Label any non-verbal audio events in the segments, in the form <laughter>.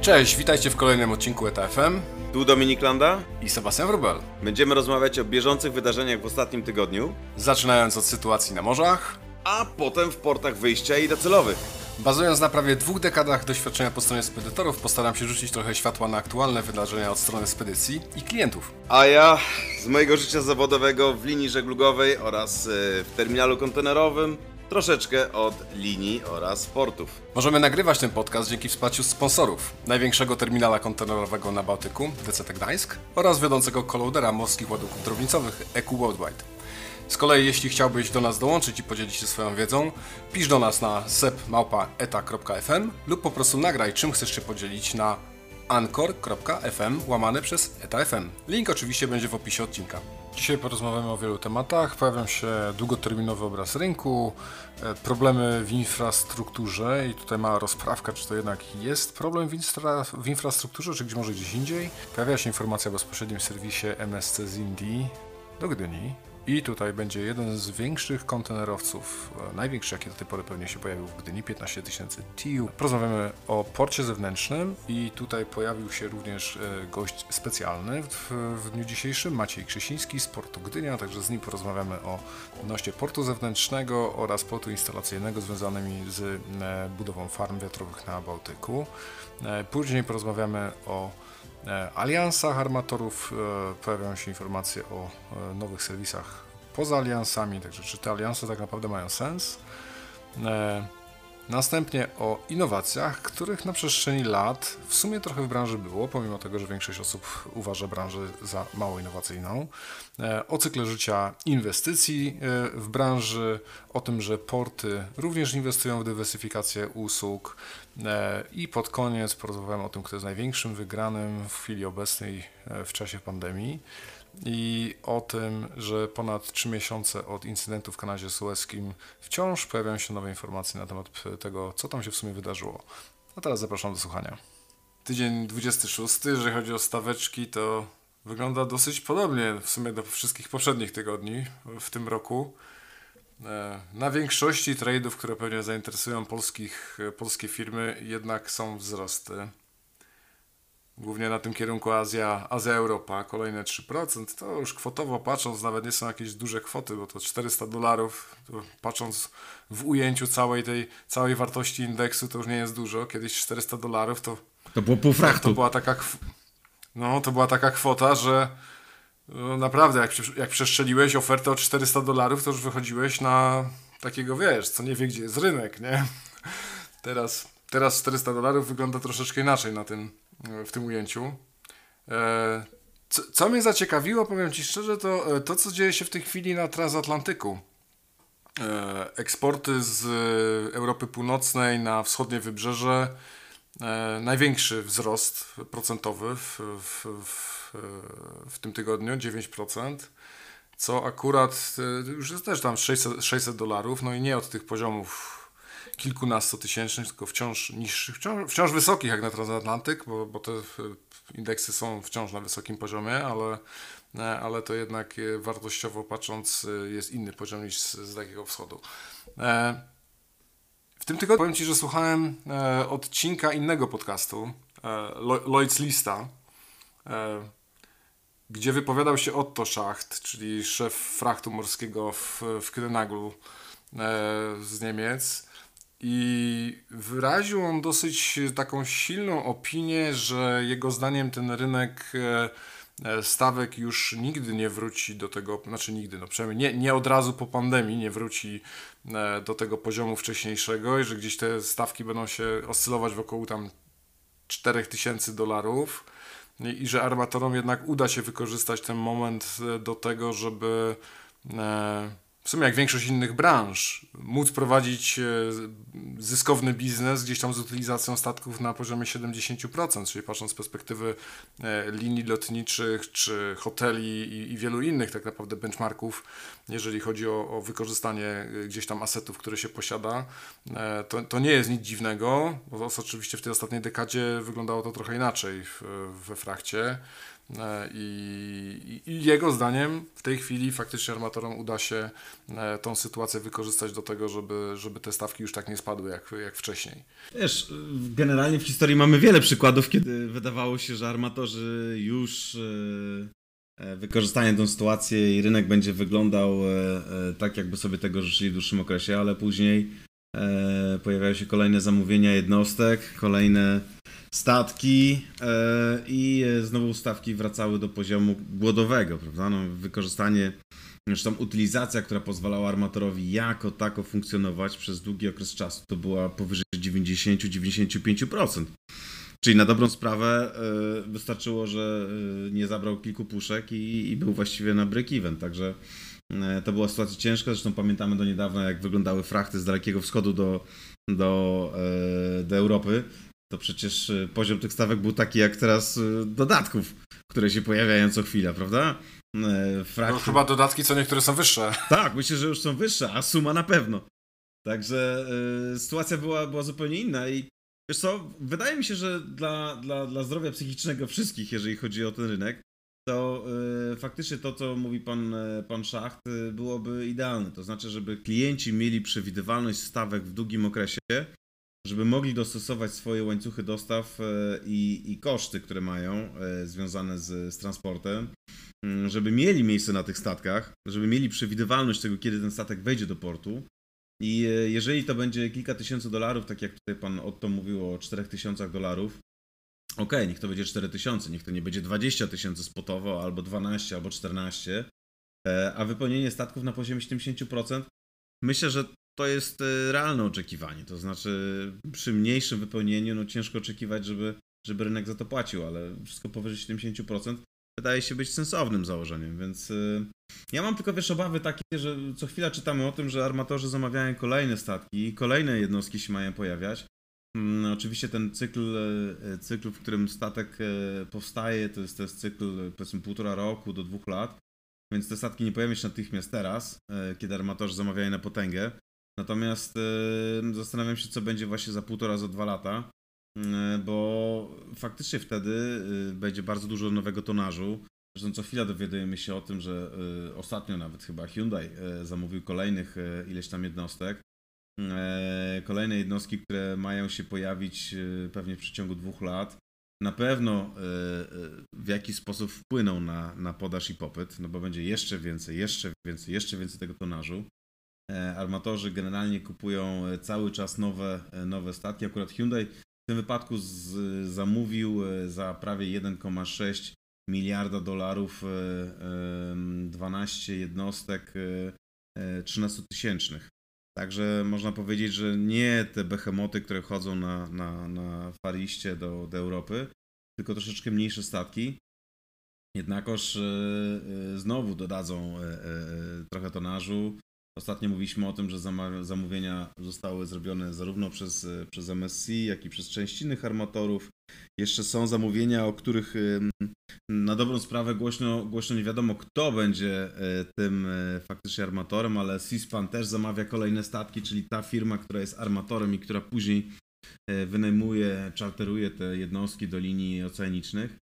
Cześć, witajcie w kolejnym odcinku ETFM Tu Dominik Landa. i Sebastian Wrubel. Będziemy rozmawiać o bieżących wydarzeniach w ostatnim tygodniu, Zaczynając od sytuacji na morzach, a potem w portach wyjścia i docelowych. bazując na prawie dwóch dekadach doświadczenia po stronie spedytorów, postaram się rzucić trochę światła na aktualne wydarzenia od strony spedycji i klientów. A ja z mojego życia zawodowego w linii żeglugowej oraz y, w terminalu kontenerowym troszeczkę od linii oraz portów. Możemy nagrywać ten podcast dzięki wsparciu sponsorów największego terminala kontenerowego na Bałtyku, DCT Gdańsk, oraz wiodącego kolodera morskich ładunków drobnicowych EQ Worldwide. Z kolei, jeśli chciałbyś do nas dołączyć i podzielić się swoją wiedzą, pisz do nas na sep.eta.fm lub po prostu nagraj, czym chcesz się podzielić na anchor.fm łamane przez eta.fm. Link oczywiście będzie w opisie odcinka. Dzisiaj porozmawiamy o wielu tematach. Pojawią się długoterminowy obraz rynku, e, problemy w infrastrukturze i tutaj mała rozprawka, czy to jednak jest problem w, instra, w infrastrukturze, czy gdzie może gdzieś indziej. Pojawia się informacja o bezpośrednim serwisie MSC z Indii do Gdyni. I tutaj będzie jeden z większych kontenerowców, e, największy jaki do tej pory pewnie się pojawił w Gdyni, 15 tysięcy TEU. Porozmawiamy o porcie zewnętrznym i tutaj pojawił się również e, gość specjalny w, w dniu dzisiejszym, Maciej Krzysiński z portu Gdynia, także z nim porozmawiamy o odnośnie portu zewnętrznego oraz portu instalacyjnego związanymi z e, budową farm wiatrowych na Bałtyku. Później porozmawiamy o aliansach armatorów, e, pojawiają się informacje o e, nowych serwisach poza aliansami, także czy te alianse tak naprawdę mają sens. E, Następnie o innowacjach, których na przestrzeni lat w sumie trochę w branży było, pomimo tego, że większość osób uważa branżę za mało innowacyjną. E, O cykle życia inwestycji e, w branży, o tym, że porty również inwestują w dywersyfikację usług e, i pod koniec porozmawiamy o tym, kto jest największym wygranym w chwili obecnej e, w czasie pandemii i o tym, że ponad 3 miesiące od incydentu w Kanadzie Sueskim wciąż pojawiają się nowe informacje na temat tego, co tam się w sumie wydarzyło. A teraz zapraszam do słuchania. Tydzień 26, jeżeli chodzi o staweczki, to wygląda dosyć podobnie w sumie do wszystkich poprzednich tygodni w tym roku. E, Na większości trade'ów, które pewnie zainteresują polskich, polskie firmy, jednak są wzrosty. Głównie na tym kierunku Azja, Azja Europa, kolejne 3%. To już kwotowo patrząc, nawet nie są jakieś duże kwoty, bo to 400 dolarów, to patrząc w ujęciu całej tej całej wartości indeksu, to już nie jest dużo. Kiedyś 400 dolarów to, To było pół to frachtu. była taka no, to była taka kwota, że no, naprawdę jak, jak przestrzeliłeś ofertę o 400 dolarów, to już wychodziłeś na takiego, wiesz, co nie wie, gdzie jest rynek, nie? <laughs> Teraz, teraz 400 dolarów wygląda troszeczkę inaczej na tym, e, w tym ujęciu. E, Co, co mnie zaciekawiło, powiem Ci szczerze, to e, to, co dzieje się w tej chwili na transatlantyku. Eksporty z Europy Północnej na wschodnie wybrzeże. Największy wzrost procentowy w, w, w, w tym tygodniu, 9%, co akurat e, już jest też tam 600, 600 dolarów, no i nie od tych poziomów kilkunastotysięcznych, tylko wciąż niższych, wciąż, wciąż wysokich jak na transatlantyk, bo, bo te e, indeksy są wciąż na wysokim poziomie, ale, e, ale to jednak wartościowo patrząc jest inny poziom niż z, z takiego wschodu. W tym tygodniu powiem Ci, że słuchałem odcinka innego podcastu, Lo- Lloyd's Lista, gdzie wypowiadał się Otto Schacht, czyli szef frachtu morskiego w, w e, z Niemiec. I wyraził on dosyć taką silną opinię, że jego zdaniem ten rynek e, e, stawek już nigdy nie wróci do tego, znaczy nigdy, no przynajmniej nie, nie od razu po pandemii nie wróci do tego poziomu wcześniejszego i że gdzieś te stawki będą się oscylować wokół tam 4000 dolarów i, że armatorom jednak uda się wykorzystać ten moment e, do tego, żeby e, w sumie jak większość innych branż móc prowadzić e, zyskowny biznes gdzieś tam z utylizacją statków na poziomie 70%, czyli patrząc z perspektywy e, linii lotniczych czy hoteli i, i wielu innych tak naprawdę benchmarków, jeżeli chodzi o, o wykorzystanie e, gdzieś tam asetów, które się posiada, to, to nie jest nic dziwnego, oczywiście w tej ostatniej dekadzie wyglądało to trochę inaczej w, we frakcie. E, i, i jego zdaniem w tej chwili faktycznie armatorom uda się e, tą sytuację wykorzystać do tego, żeby, żeby te stawki już tak nie spadły jak, jak wcześniej. Wiesz, generalnie w historii mamy wiele przykładów, kiedy wydawało się, że armatorzy już wykorzystają tę sytuację i rynek będzie wyglądał tak, jakby sobie tego życzyli w dłuższym okresie, ale później pojawiają się kolejne zamówienia jednostek, kolejne statki e, i znowu stawki wracały do poziomu głodowego, prawda? No, wykorzystanie, zresztą utylizacja, która pozwalała armatorowi jako tako funkcjonować przez długi okres czasu, to była powyżej 90-95%. Czyli na dobrą sprawę e, wystarczyło, że e, nie zabrał kilku puszek i, i był właściwie na break-even, także to była sytuacja ciężka, zresztą pamiętamy do niedawna, jak wyglądały frachty z Dalekiego Wschodu do, do, do Europy to przecież y, poziom tych stawek był taki jak teraz dodatków, które się pojawiają co chwila, prawda? E, Frakty... No chyba dodatki co niektóre są wyższe. <laughs> Tak, myślę, że już są wyższe, a suma na pewno. Także y, sytuacja była, była zupełnie inna i wiesz co, wydaje mi się, że dla, dla, dla zdrowia psychicznego wszystkich, jeżeli chodzi o ten rynek, to y, faktycznie to, co mówi pan, pan Schacht, y, byłoby idealne. To znaczy, żeby klienci mieli przewidywalność stawek w długim okresie, żeby mogli dostosować swoje łańcuchy dostaw e, i, i koszty, które mają związane z, z transportem, żeby mieli miejsce na tych statkach, żeby mieli przewidywalność tego, kiedy ten statek wejdzie do portu. I jeżeli to będzie kilka tysięcy dolarów, tak jak tutaj pan Otto mówił o 4 tysiącach dolarów, ok, niech to będzie 4 tysiące, niech to nie będzie 20 tysięcy spotowo, albo 12, albo 14, a wypełnienie statków na poziomie 70%, myślę, że to jest e, realne oczekiwanie. To znaczy, przy mniejszym wypełnieniu, no ciężko oczekiwać, żeby, żeby rynek za to płacił, ale wszystko powyżej 70% wydaje się być sensownym założeniem, więc e, ja mam tylko wiesz obawy takie, że co chwila czytamy o tym, że armatorzy zamawiają kolejne statki kolejne jednostki się mają pojawiać. Hmm, oczywiście ten cykl, e, cykl, w którym statek powstaje, to jest, to jest cykl powiedzmy półtora roku do dwóch lat, więc te statki nie pojawią się natychmiast teraz, kiedy armatorzy zamawiają na potęgę. Natomiast zastanawiam się, co będzie właśnie za półtora, za dwa lata, bo faktycznie wtedy będzie bardzo dużo nowego tonażu. Zresztą co chwila dowiadujemy się o tym, że ostatnio nawet chyba Hyundai zamówił kolejnych ileś tam jednostek. Kolejne jednostki, które mają się pojawić pewnie w przeciągu dwóch lat. Na pewno w jakiś sposób wpłyną na, na podaż i popyt, no bo będzie jeszcze więcej, jeszcze więcej, jeszcze więcej tego tonażu. E, armatorzy generalnie kupują e, cały czas nowe, e, nowe statki. Akurat Hyundai w tym wypadku z, zamówił za prawie 1,6 miliarda dolarów 12 jednostek 13 tysięcznych. Także można powiedzieć, że nie te behemoty, które chodzą na, na, na fariście do, do Europy, tylko troszeczkę mniejsze statki. Jednakoż znowu dodadzą trochę tonażu, Ostatnio mówiliśmy o tym, że zamówienia zostały zrobione zarówno przez, przez MSC, jak i przez część innych armatorów. Jeszcze są zamówienia, o których na dobrą sprawę głośno, głośno nie wiadomo, kto będzie e, tym e, faktycznie armatorem, ale Seaspan też zamawia kolejne statki, czyli ta firma, która jest armatorem i która później e, wynajmuje, czarteruje te jednostki do linii oceanicznych.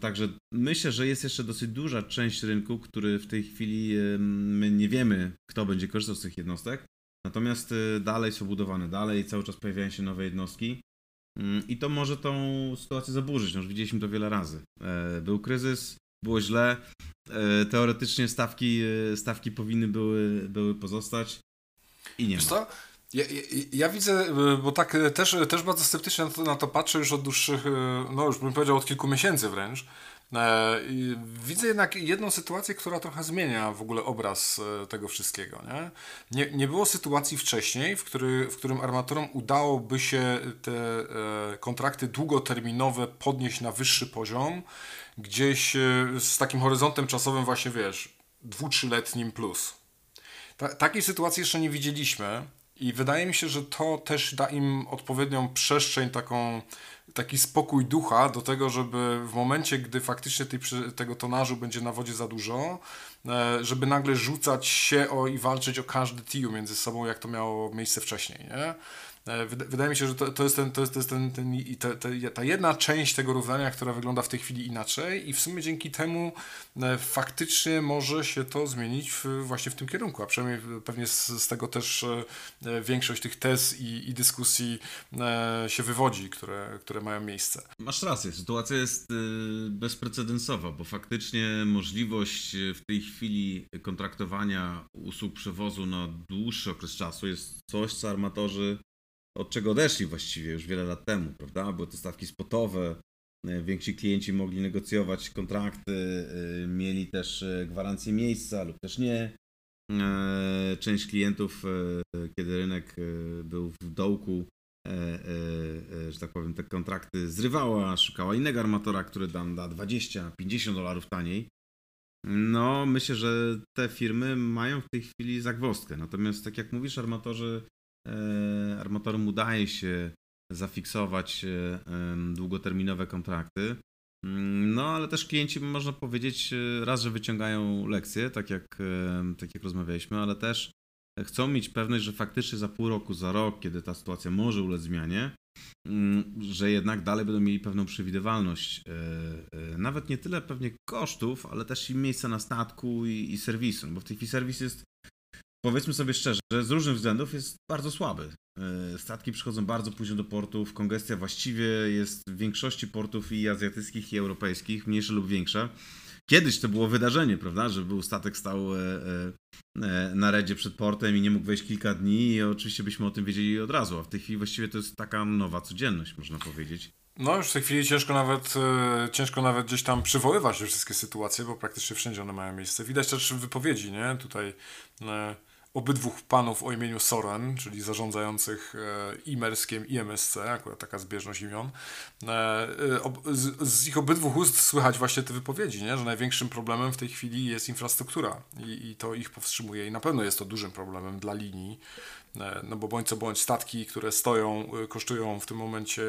Także myślę, że jest jeszcze dosyć duża część rynku, który w tej chwili my nie wiemy, kto będzie korzystał z tych jednostek. Natomiast y, dalej są budowane, dalej cały czas pojawiają się nowe jednostki. Mm, I to może tą sytuację zaburzyć. No, już widzieliśmy to wiele razy. E, był kryzys, było źle. E, teoretycznie stawki, e, stawki powinny były, były pozostać. I nie ma. Ja, ja, ja, widzę, y, bo tak y, też, też bardzo sceptycznie na to, na to, patrzę już od dłuższych, y, no już bym powiedział od kilku miesięcy wręcz. E, widzę jednak jedną sytuację, która trochę zmienia w ogóle obraz e, tego wszystkiego. Nie, nie, nie było sytuacji wcześniej, w, który, w którym armatorom udałoby się te e, kontrakty długoterminowe podnieść na wyższy poziom, gdzieś z takim horyzontem czasowym właśnie, wiesz, dwu, trzyletnim plus. Ta, takiej sytuacji jeszcze nie widzieliśmy. I wydaje mi się, że to też da im odpowiednią przestrzeń, taką, taki spokój ducha do tego, żeby w momencie, gdy faktycznie tej, tego tonażu będzie na wodzie za dużo, e, żeby nagle rzucać się o, i walczyć o każdy tiu między sobą, jak to miało miejsce wcześniej. Nie? E, wydaje mi się, że to, to jest, ten, to jest, to jest ten, ten, ta, ta jedna część tego równania, która wygląda w tej chwili inaczej i w sumie dzięki temu e, faktycznie może się to zmienić w, właśnie w tym kierunku, a przynajmniej pewnie z, z tego też e, większość tych tez i, i dyskusji się wywodzi, które, które mają miejsce. Masz rację, sytuacja jest bezprecedensowa, bo faktycznie możliwość w tej chwili kontraktowania usług przewozu na dłuższy okres czasu jest coś, co armatorzy od czego odeszli właściwie już wiele lat temu, prawda? Były to stawki spotowe, e, więksi klienci mogli negocjować kontrakty, e, mieli też e, gwarancję miejsca lub też nie. Część klientów, kiedy rynek był w dołku, że tak powiem, te kontrakty zrywała, szukała innego armatora, który da 20-50 dolarów taniej. No, myślę, że te firmy mają w tej chwili zagwozdkę. Natomiast, tak jak mówisz, armatorzy armatorom udaje się zafiksować e, długoterminowe kontrakty. Mm, no, ale też klienci, można powiedzieć, e, raz, że wyciągają lekcje, tak jak, tak jak rozmawialiśmy, ale też chcą mieć pewność, że faktycznie za pół roku, za rok, kiedy ta sytuacja może ulec zmianie, mm, że jednak dalej będą mieli pewną przewidywalność. Nawet nie tyle pewnie kosztów, ale też i miejsca na statku i, i serwisu, bo w tej chwili serwis jest powiedzmy sobie szczerze, że z różnych względów jest bardzo słaby. E, statki przychodzą bardzo późno do portów, kongestia właściwie jest w większości portów i azjatyckich, i europejskich, mniejsza lub większa. Kiedyś to było wydarzenie, prawda, że był statek stał e, e, na redzie przed portem i nie mógł wejść kilka dni i oczywiście byśmy o tym wiedzieli od razu, a w tej chwili właściwie to jest taka nowa codzienność, można powiedzieć. No już w tej chwili ciężko nawet, ciężko nawet gdzieś tam przywoływać te wszystkie sytuacje, bo praktycznie wszędzie one mają miejsce. Widać też wypowiedzi, nie? Tutaj obydwu panów o imieniu Soren, czyli zarządzających e, Imerskiem i MSC, akurat taka zbieżność imion. E, e, z, ich obydwu ust słychać właśnie te wypowiedzi, nie? że największym problemem w tej chwili jest infrastruktura i, i to ich powstrzymuje i na pewno jest to dużym problemem dla linii, no bo bądź co bądź statki, które stoją, kosztują w tym momencie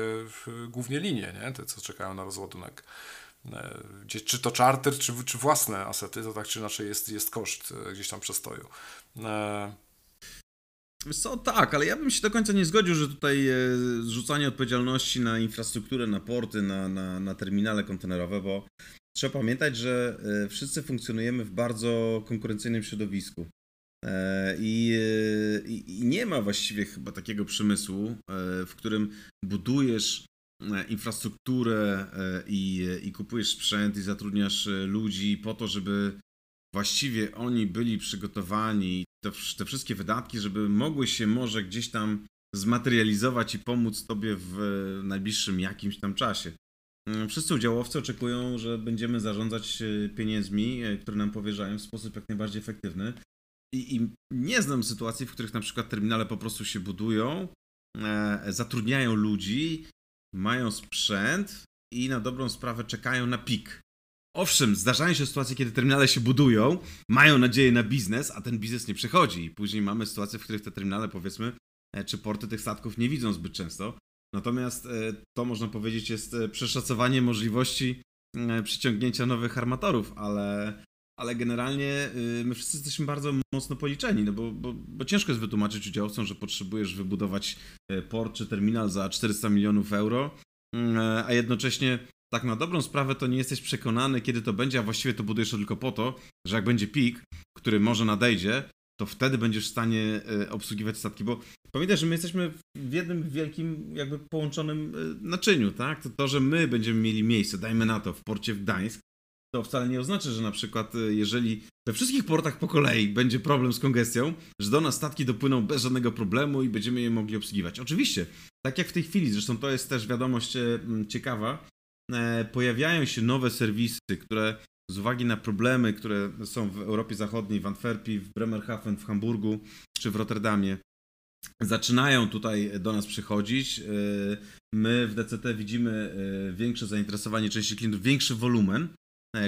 głównie linie, nie? te co czekają na rozładunek. Gdzie, czy to charter, czy, czy własne asety, to tak czy inaczej jest, jest koszt gdzieś tam przestoju. E... Co, tak, ale ja bym się do końca nie zgodził, że tutaj e, zrzucanie odpowiedzialności na infrastrukturę, na porty, na, na, na terminale kontenerowe, bo trzeba pamiętać, że e, wszyscy funkcjonujemy w bardzo konkurencyjnym środowisku. I, i, nie ma właściwie chyba takiego przemysłu, w którym budujesz infrastrukturę i, i kupujesz sprzęt i zatrudniasz ludzi po to, żeby właściwie oni byli przygotowani, te, te wszystkie wydatki, żeby mogły się może gdzieś tam zmaterializować i pomóc Tobie w najbliższym jakimś tam czasie. Mm, wszyscy udziałowcy oczekują, że będziemy zarządzać e, pieniędzmi, e, które nam powierzają w sposób jak najbardziej efektywny. I, I, nie znam sytuacji, w których na przykład terminale po prostu się budują, e, zatrudniają ludzi, mają sprzęt i na dobrą sprawę czekają na pik. Owszem, zdarzają się sytuacje, kiedy terminale się budują, mają nadzieję na biznes, a ten biznes nie przychodzi. I później mamy sytuacje, w których te terminale, powiedzmy, e, czy porty tych statków nie widzą zbyt często. Natomiast e, to, można powiedzieć, jest e, przeszacowanie możliwości przyciągnięcia nowych armatorów, ale, ale generalnie my wszyscy jesteśmy bardzo mocno policzeni, no bo, bo, bo ciężko jest wytłumaczyć udziałowcom, że potrzebujesz wybudować port czy terminal za 400 milionów euro, mm, a jednocześnie tak na dobrą sprawę to nie jesteś przekonany, kiedy to będzie, a właściwie to budujesz to tylko po to, że jak będzie pik, który może nadejdzie, to wtedy będziesz w stanie e, obsługiwać statki, bo pamiętaj, że my jesteśmy w jednym wielkim jakby połączonym e, naczyniu, tak? To, to, że my będziemy mieli miejsce, dajmy na to, w porcie w Gdańsk, to wcale nie oznacza, że na przykład e, jeżeli we wszystkich portach po kolei będzie problem z kongestią, że do nas statki dopłyną bez żadnego problemu i będziemy je mogli obsługiwać. Oczywiście, tak jak w tej chwili, zresztą to jest też wiadomość ciekawa, pojawiają się nowe serwisy, które z uwagi na problemy, które są w Europie Zachodniej, w Antwerpii, w Bremerhaven, w Hamburgu czy w Rotterdamie, zaczynają tutaj do nas przychodzić. E, my w DCT widzimy e, większe zainteresowanie części klientów, większy wolumen,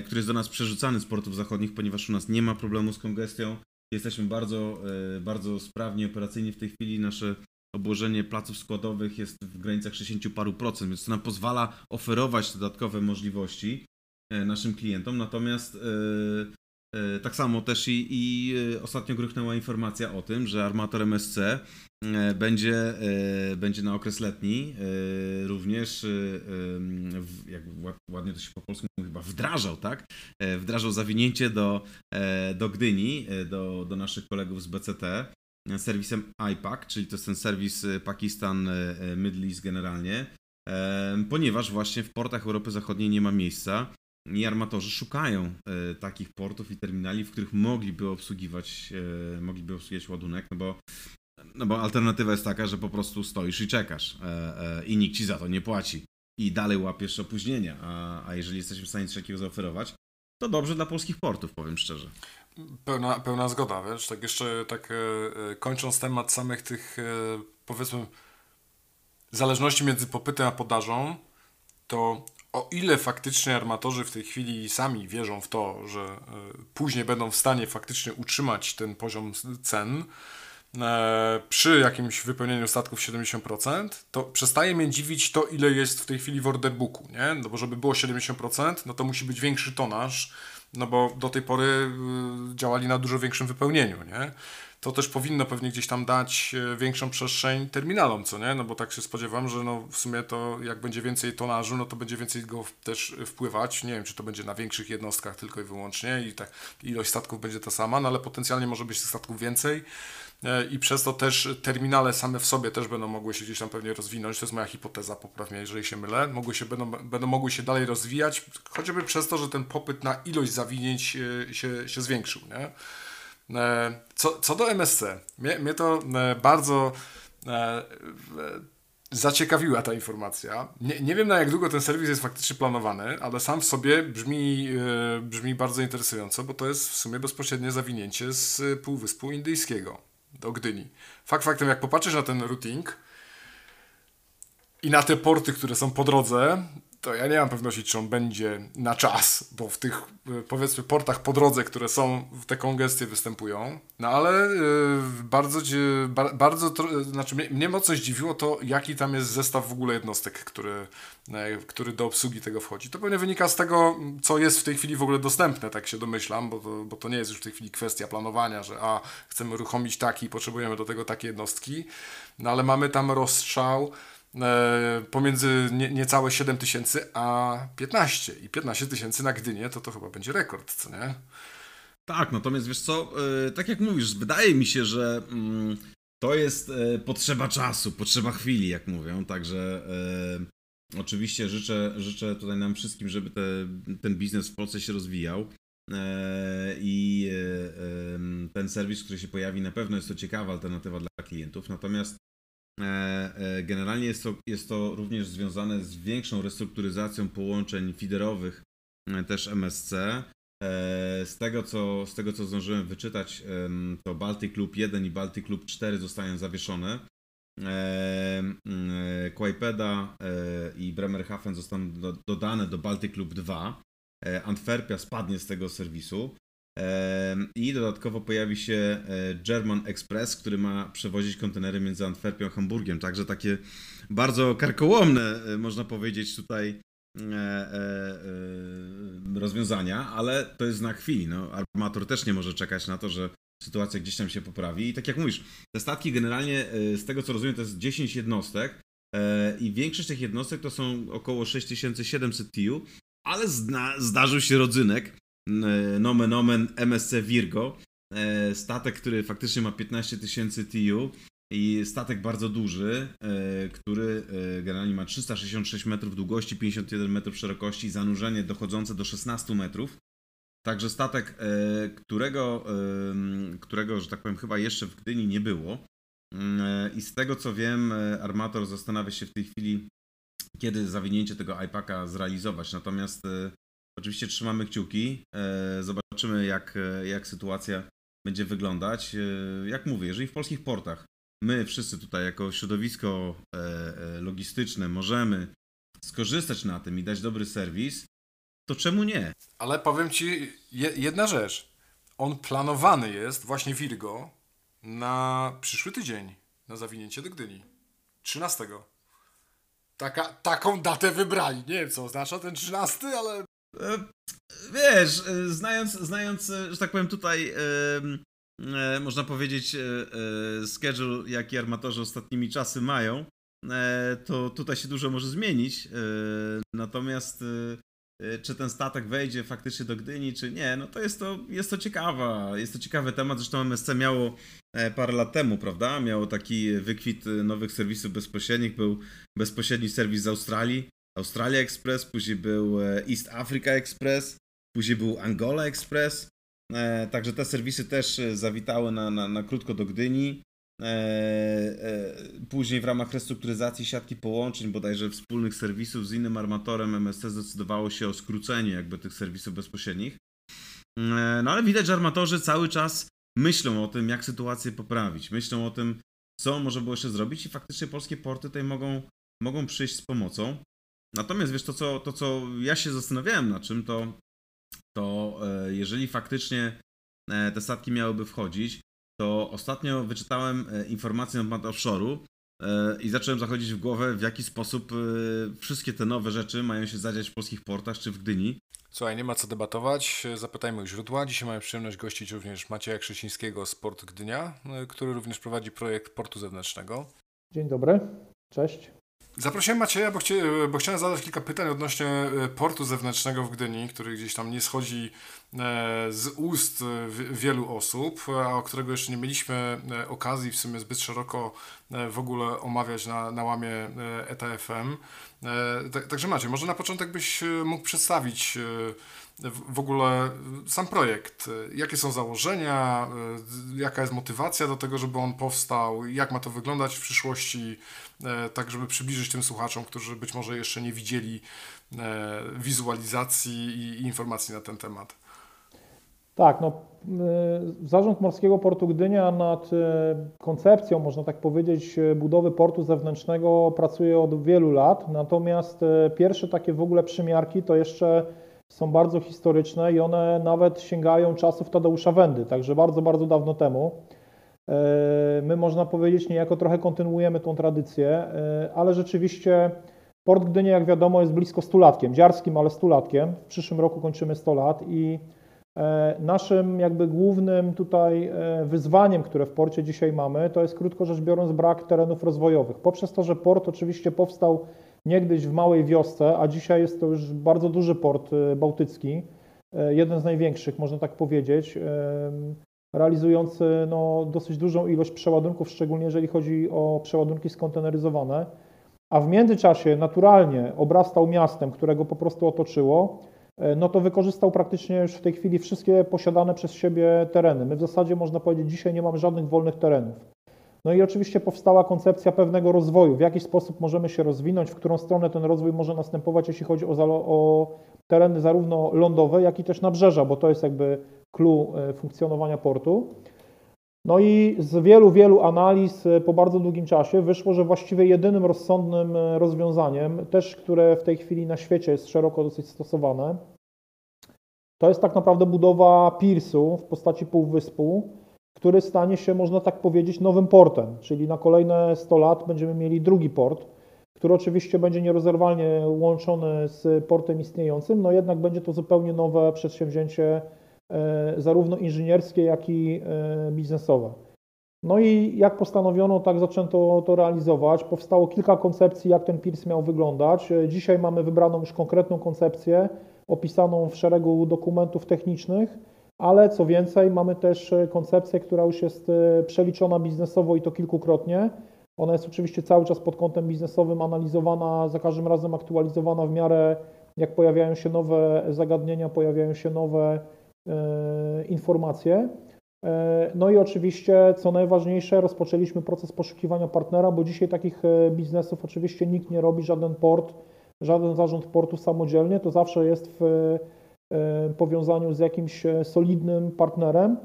który jest do nas przerzucany z portów zachodnich, ponieważ u nas nie ma problemu z kongestią. Jesteśmy bardzo, bardzo sprawni operacyjnie w tej chwili. Nasze obłożenie placów składowych jest w granicach 60 paru procent, więc to nam pozwala oferować dodatkowe możliwości e, naszym klientom. Natomiast E, tak samo też i, i e, ostatnio gruchnęła informacja o tym, że armator MSC e, będzie, będzie na okres letni również, jak ładnie to się po polsku mówi, chyba wdrażał, tak? Wdrażał zawinięcie do, do Gdyni, do, do naszych kolegów z BCT serwisem IPAC, czyli to jest ten serwis Pakistan Middle East generalnie, ponieważ właśnie w portach Europy Zachodniej nie ma miejsca i armatorzy szukają e, takich portów i terminali, w których mogliby obsługiwać, e, mogliby obsługiwać ładunek, no bo, no bo alternatywa jest taka, że po prostu stoisz i czekasz e, i nikt ci za to nie płaci i dalej łapiesz opóźnienia, a, a jeżeli jesteśmy w stanie coś takiego zaoferować, to dobrze dla polskich portów, powiem szczerze. Pełna, pełna zgoda, wiesz, tak jeszcze tak kończąc temat samych tych powiedzmy zależności między popytem a podażą, to o ile faktycznie armatorzy w tej chwili sami wierzą w to, że e, później będą w stanie faktycznie utrzymać ten poziom cen e, przy jakimś wypełnieniu statków 70%, to przestaje mnie dziwić to, ile jest w tej chwili w orderbooku, nie? No bo żeby było 70%, no to musi być większy tonaż, no bo do tej pory e, działali na dużo większym wypełnieniu, nie? to też powinno pewnie gdzieś tam dać e, większą przestrzeń terminalom, co nie? No bo tak się spodziewam, że no w sumie to jak będzie więcej tonażu, no to będzie więcej go też wpływać. Nie wiem, czy to będzie na większych jednostkach tylko i wyłącznie i tak ilość statków będzie ta sama, no ale potencjalnie może być tych statków więcej i przez to też terminale same w sobie też będą mogły się gdzieś tam pewnie rozwinąć. To jest moja hipoteza, poprawnie, jeżeli się mylę. Mogły się, będą, będą mogły się dalej rozwijać, chociażby przez to, że ten popyt na ilość zawinięć e, się, się zwiększył, nie? E, co, co do MSC, mnie, mnie to e, bardzo e, zaciekawiła ta informacja. Nie, nie wiem na jak długo ten serwis jest faktycznie planowany, ale sam w sobie brzmi, brzmi bardzo interesująco, bo to jest w sumie bezpośrednie zawinięcie z Półwyspu Indyjskiego do Gdyni. Fakt faktem, jak popatrzysz na ten routing i na te porty, które są po drodze, to ja nie mam pewności, czy on będzie na czas, bo w tych e, powiedzmy portach po drodze, które są, te kongestie występują. No ale yy, bardzo, ba, bardzo, znaczy mnie, mnie mocno zdziwiło to, jaki tam jest zestaw w ogóle jednostek, który, yy, który do obsługi tego wchodzi. To pewnie wynika z tego, co jest w tej chwili w ogóle dostępne, tak się domyślam, bo to, bo to nie jest już w tej chwili kwestia planowania, że a, chcemy uruchomić taki potrzebujemy do tego takie jednostki, no ale mamy tam rozstrzał e, pomiędzy nie, niecałe 7 tysięcy a 15. I 15 tysięcy na Gdynię to to chyba będzie rekord, co nie? Tak, natomiast wiesz co, e, tak jak mówisz, wydaje mi się, że mm, to jest e, potrzeba czasu, potrzeba chwili, jak mówią, także e, oczywiście życzę, życzę tutaj nam wszystkim, żeby te, ten biznes w Polsce się rozwijał. E, I e, ten serwis, który się pojawi, na pewno jest to ciekawa alternatywa dla klientów. Natomiast E, e, generalnie jest to, jest to również związane z większą restrukturyzacją połączeń feederowych, e, też MSC. Z tego, co, z tego, co zdążyłem wyczytać, to Baltic Club 1 i Baltic Club 4 zostają zawieszone. Kłajpeda i Bremerhaven zostaną dodane do Baltic Club 2. Antwerpia spadnie z tego serwisu. I dodatkowo pojawi się e, German Express, który ma przewozić kontenery między Antwerpią a Hamburgiem. Także takie bardzo karkołomne, e, można powiedzieć, tutaj e, rozwiązania, ale to jest na chwili. No, armator też nie może czekać na to, że sytuacja gdzieś tam się poprawi. I tak jak mówisz, te statki generalnie, z tego co rozumiem, to jest 10 jednostek i większość tych jednostek to są około 6700 TU, ale zna, zdarzył się rodzynek, nomen omen MSC Virgo. E, statek, który faktycznie ma 15 tysięcy TU i statek bardzo duży, e, który generalnie ma 366 metrów długości, 51 metrów szerokości, zanurzenie dochodzące do 16 metrów. Także statek, którego, którego, że tak powiem, chyba jeszcze w Gdyni nie było. I z tego co wiem, armator zastanawia się w tej chwili, kiedy zawinięcie tego iPaka zrealizować. Natomiast Oczywiście trzymamy kciuki, e, zobaczymy jak, e, jak sytuacja będzie wyglądać. E, jak mówię, jeżeli w polskich portach my wszyscy tutaj jako środowisko logistyczne możemy skorzystać na tym i dać dobry serwis, to czemu nie? Ale powiem Ci jedna rzecz. On planowany jest, właśnie Virgo, na przyszły tydzień, na zawinięcie do Gdyni. 13. Taka, taką datę wybrali. Nie wiem, co oznacza ten 13, ale wiesz, e, znając, znając, e, że tak powiem tutaj, e, można powiedzieć, e, schedule, jaki armatorzy ostatnimi czasy mają, to tutaj się dużo może zmienić. Natomiast czy ten statek wejdzie faktycznie do Gdyni, czy nie, no to jest to, jest to ciekawa, jest to ciekawy temat. Zresztą MSC miało parę lat temu, prawda? Miało taki wykwit nowych serwisów bezpośrednich, był bezpośredni serwis z Australii, Australia Express, później był e, East Africa Express, później był Angola Express. E, także te serwisy też e, zawitały na, na, na krótko do Gdyni. Później w ramach restrukturyzacji siatki połączeń, bodajże wspólnych serwisów z innym armatorem, MSC zdecydowało się o skróceniu jakby tych serwisów bezpośrednich. No ale widać, że armatorzy cały czas myślą o tym, jak sytuację poprawić. Myślą o tym, co może było jeszcze zrobić i faktycznie polskie porty tutaj mogą, mogą przyjść z pomocą. Natomiast wiesz, to co, to co ja się zastanawiałem na czym, to, to e, jeżeli faktycznie e, te statki miałyby wchodzić, to ostatnio wyczytałem e, informację na temat offshore'u i zacząłem zachodzić w głowę, w jaki sposób wszystkie te nowe rzeczy mają się zadziać w polskich portach czy w Gdyni. Słuchaj, nie ma co debatować. Zapytajmy o źródła. Dzisiaj mamy przyjemność gościć również Macieja Krzysińskiego z Port Gdynia, który również prowadzi projekt portu zewnętrznego. Dzień dobry, cześć. Zaprosiłem Macieja, bo, chcia, bo, chciałem zadać kilka pytań odnośnie e, portu zewnętrznego w Gdyni, który gdzieś tam nie schodzi e, z ust wielu osób, a o którego jeszcze nie mieliśmy e, okazji w sumie zbyt szeroko w ogóle omawiać na, na łamie ETFM. Także Macie, może na początek byś mógł przedstawić w ogóle sam projekt. Jakie są założenia, jaka jest motywacja do tego, żeby on powstał, jak ma to wyglądać w przyszłości, tak żeby przybliżyć tym słuchaczom, którzy być może jeszcze nie widzieli wizualizacji i informacji na ten temat. Tak, no, Zarząd Morskiego Portu Gdynia nad koncepcją, można tak powiedzieć, budowy portu zewnętrznego pracuje od wielu lat, natomiast pierwsze takie w ogóle przymiarki to jeszcze są bardzo historyczne i one nawet sięgają czasów Tadeusza Wendy, także bardzo, bardzo dawno temu. E, my można powiedzieć niejako trochę kontynuujemy tą tradycję, e, ale rzeczywiście Port Gdynia, jak wiadomo, jest blisko stulatkiem, dziarskim, ale stulatkiem. W przyszłym roku kończymy 100 lat i e, naszym jakby głównym tutaj wyzwaniem, które w porcie dzisiaj mamy, to jest krótko rzecz biorąc brak terenów rozwojowych. Poprzez to, że port oczywiście powstał niegdyś w małej wiosce, a dzisiaj jest to już bardzo duży port y, bałtycki, y, jeden z największych, można tak powiedzieć, y, realizujący no, dosyć dużą ilość przeładunków, szczególnie jeżeli chodzi o przeładunki skonteneryzowane, a w międzyczasie naturalnie obrastał miastem, którego po prostu otoczyło, no to wykorzystał praktycznie już w tej chwili wszystkie posiadane przez siebie tereny. My w zasadzie można powiedzieć, dzisiaj nie mamy żadnych wolnych terenów. No i oczywiście powstała koncepcja pewnego rozwoju, w jaki sposób możemy się rozwinąć, w którą stronę ten rozwój może następować, jeśli chodzi o, o tereny zarówno lądowe, jak i też nabrzeża, bo to jest jakby clue e, funkcjonowania portu. No i z wielu, wielu analiz e, po bardzo długim czasie wyszło, że właściwie jedynym rozsądnym e, rozwiązaniem, też które w tej chwili na świecie jest szeroko dosyć stosowane, to jest tak naprawdę budowa piersu w postaci półwyspu, który stanie się, można tak powiedzieć, nowym portem, czyli na kolejne 100 lat będziemy mieli drugi port, który oczywiście będzie nierozerwalnie łączony z portem istniejącym, no jednak będzie to zupełnie nowe przedsięwzięcie, e, zarówno inżynierskie, jak i e, biznesowe. No i jak postanowiono, tak zaczęto to realizować. Powstało kilka koncepcji, jak ten PIRS miał wyglądać. E, dzisiaj mamy wybraną już konkretną koncepcję, opisaną w szeregu dokumentów technicznych ale co więcej, mamy też e, koncepcję, która już jest e, przeliczona biznesowo i to kilkukrotnie. Ona jest oczywiście cały czas pod kątem biznesowym analizowana, za każdym razem aktualizowana w miarę jak pojawiają się nowe zagadnienia, pojawiają się nowe e, informacje. E, no i oczywiście, co najważniejsze, rozpoczęliśmy proces poszukiwania partnera, bo dzisiaj takich e, biznesów oczywiście nikt nie robi, żaden port, żaden zarząd portu samodzielnie, to zawsze jest w powiązaniu z jakimś e, solidnym partnerem.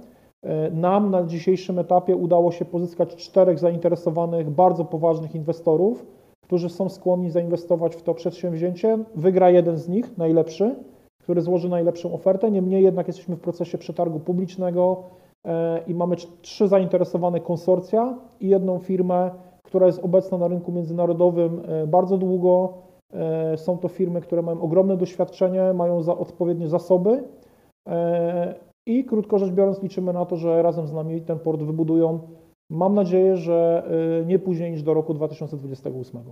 E, nam na dzisiejszym etapie udało się pozyskać czterech zainteresowanych, bardzo poważnych inwestorów, którzy są skłonni zainwestować w to przedsięwzięcie. Wygra jeden z nich, najlepszy, który złoży najlepszą ofertę. Niemniej jednak jesteśmy w procesie przetargu publicznego i mamy trzy zainteresowane konsorcja i jedną firmę, która jest obecna na rynku międzynarodowym bardzo długo, Są to firmy, które mają ogromne doświadczenie, mają za odpowiednie zasoby i krótko rzecz biorąc liczymy na to, że razem z nami ten port wybudują. Mam nadzieję, że nie później niż do roku 2028.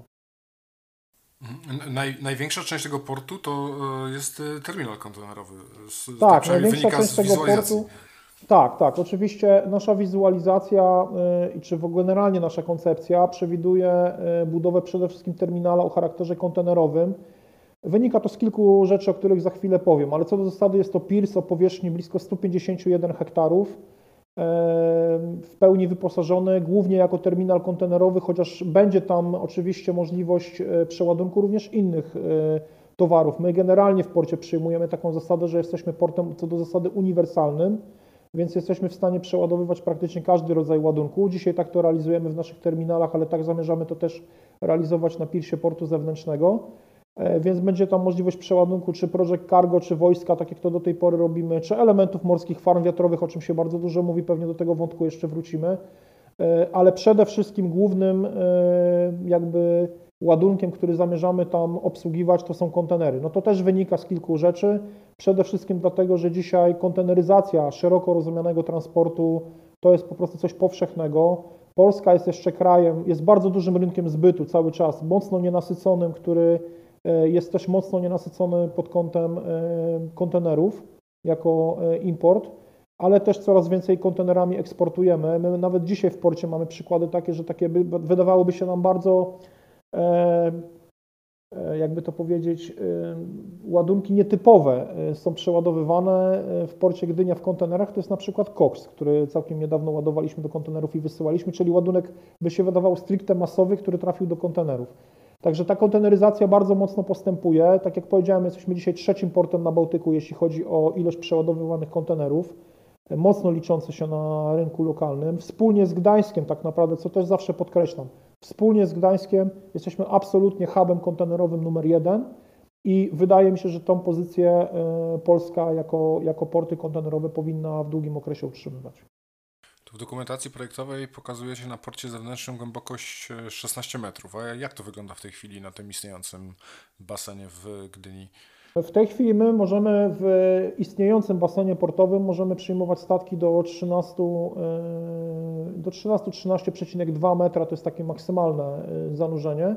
Mhm. Naj, największa część tego portu to jest terminal kontenerowy. Z, tak, największa część tego portu. Tak, tak. Oczywiście nasza wizualizacja i czy w ogóle generalnie nasza koncepcja przewiduje budowę przede wszystkim terminala o charakterze kontenerowym. Wynika to z kilku rzeczy, o których za chwilę powiem, ale co do zasady jest to PIRS o powierzchni blisko 151 hektarów, w pełni wyposażony, głównie jako terminal kontenerowy, chociaż będzie tam oczywiście możliwość przeładunku również innych towarów. My generalnie w porcie przyjmujemy taką zasadę, że jesteśmy portem co do zasady uniwersalnym, więc jesteśmy w stanie przeładowywać praktycznie każdy rodzaj ładunku. Dzisiaj tak to realizujemy w naszych terminalach, ale tak zamierzamy to też realizować na pirsie portu zewnętrznego. E, więc będzie tam możliwość przeładunku czy Project Cargo, czy wojska, tak jak to do tej pory robimy, czy elementów morskich farm wiatrowych, o czym się bardzo dużo mówi, pewnie do tego wątku jeszcze wrócimy. E, ale przede wszystkim głównym e, jakby ładunkiem, który zamierzamy tam obsługiwać, to są kontenery. No to też wynika z kilku rzeczy. Przede wszystkim dlatego, że dzisiaj konteneryzacja szeroko rozumianego transportu to jest po prostu coś powszechnego. Polska jest jeszcze krajem, jest bardzo dużym rynkiem zbytu cały czas, mocno nienasyconym, który e, jest też mocno nienasycony pod kątem e, kontenerów jako e, import, ale też coraz więcej kontenerami eksportujemy. My nawet dzisiaj w porcie mamy przykłady takie, że takie by, wydawałoby się nam bardzo jakby to powiedzieć, e, ładunki nietypowe e, są przeładowywane w porcie Gdynia w kontenerach. To jest na przykład koks, który całkiem niedawno ładowaliśmy do kontenerów i wysyłaliśmy, czyli ładunek by się wydawał stricte masowy, który trafił do kontenerów. Także ta konteneryzacja bardzo mocno postępuje. Tak jak powiedziałem, jesteśmy dzisiaj trzecim portem na Bałtyku, jeśli chodzi o ilość przeładowywanych kontenerów, mocno liczący się na rynku lokalnym. Wspólnie z Gdańskiem tak naprawdę, co też zawsze podkreślam, Wspólnie z Gdańskiem jesteśmy absolutnie hubem kontenerowym numer jeden i wydaje mi się, że tą pozycję e, Polska jako, jako porty kontenerowe powinna w długim okresie utrzymywać. W dokumentacji projektowej pokazuje się na porcie zewnętrznym głębokość 16 e, metrów. A jak to wygląda w tej chwili na tym istniejącym basenie w Gdyni? W tej chwili my możemy w istniejącym basenie portowym możemy przyjmować statki do 13 do 13-13,2 metra, to jest takie maksymalne e, zanurzenie.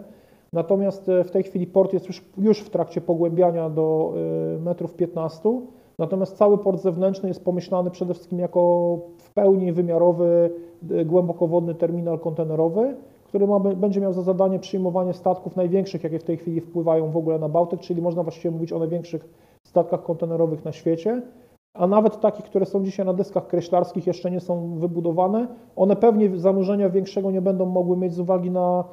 Natomiast e, w tej chwili port jest już, już w trakcie pogłębiania do e, metrów 15. Natomiast cały port zewnętrzny jest pomyślany przede wszystkim jako w pełni wymiarowy, głębokowodny terminal kontenerowy który ma, będzie miał za zadanie przyjmowanie statków największych, jakie w tej chwili wpływają w ogóle na Bałtyk, czyli można właściwie mówić o największych statkach kontenerowych na świecie, a nawet takich, które są dzisiaj na deskach kreślarskich, jeszcze nie są wybudowane. One pewnie zanurzenia większego nie będą mogły mieć z uwagi na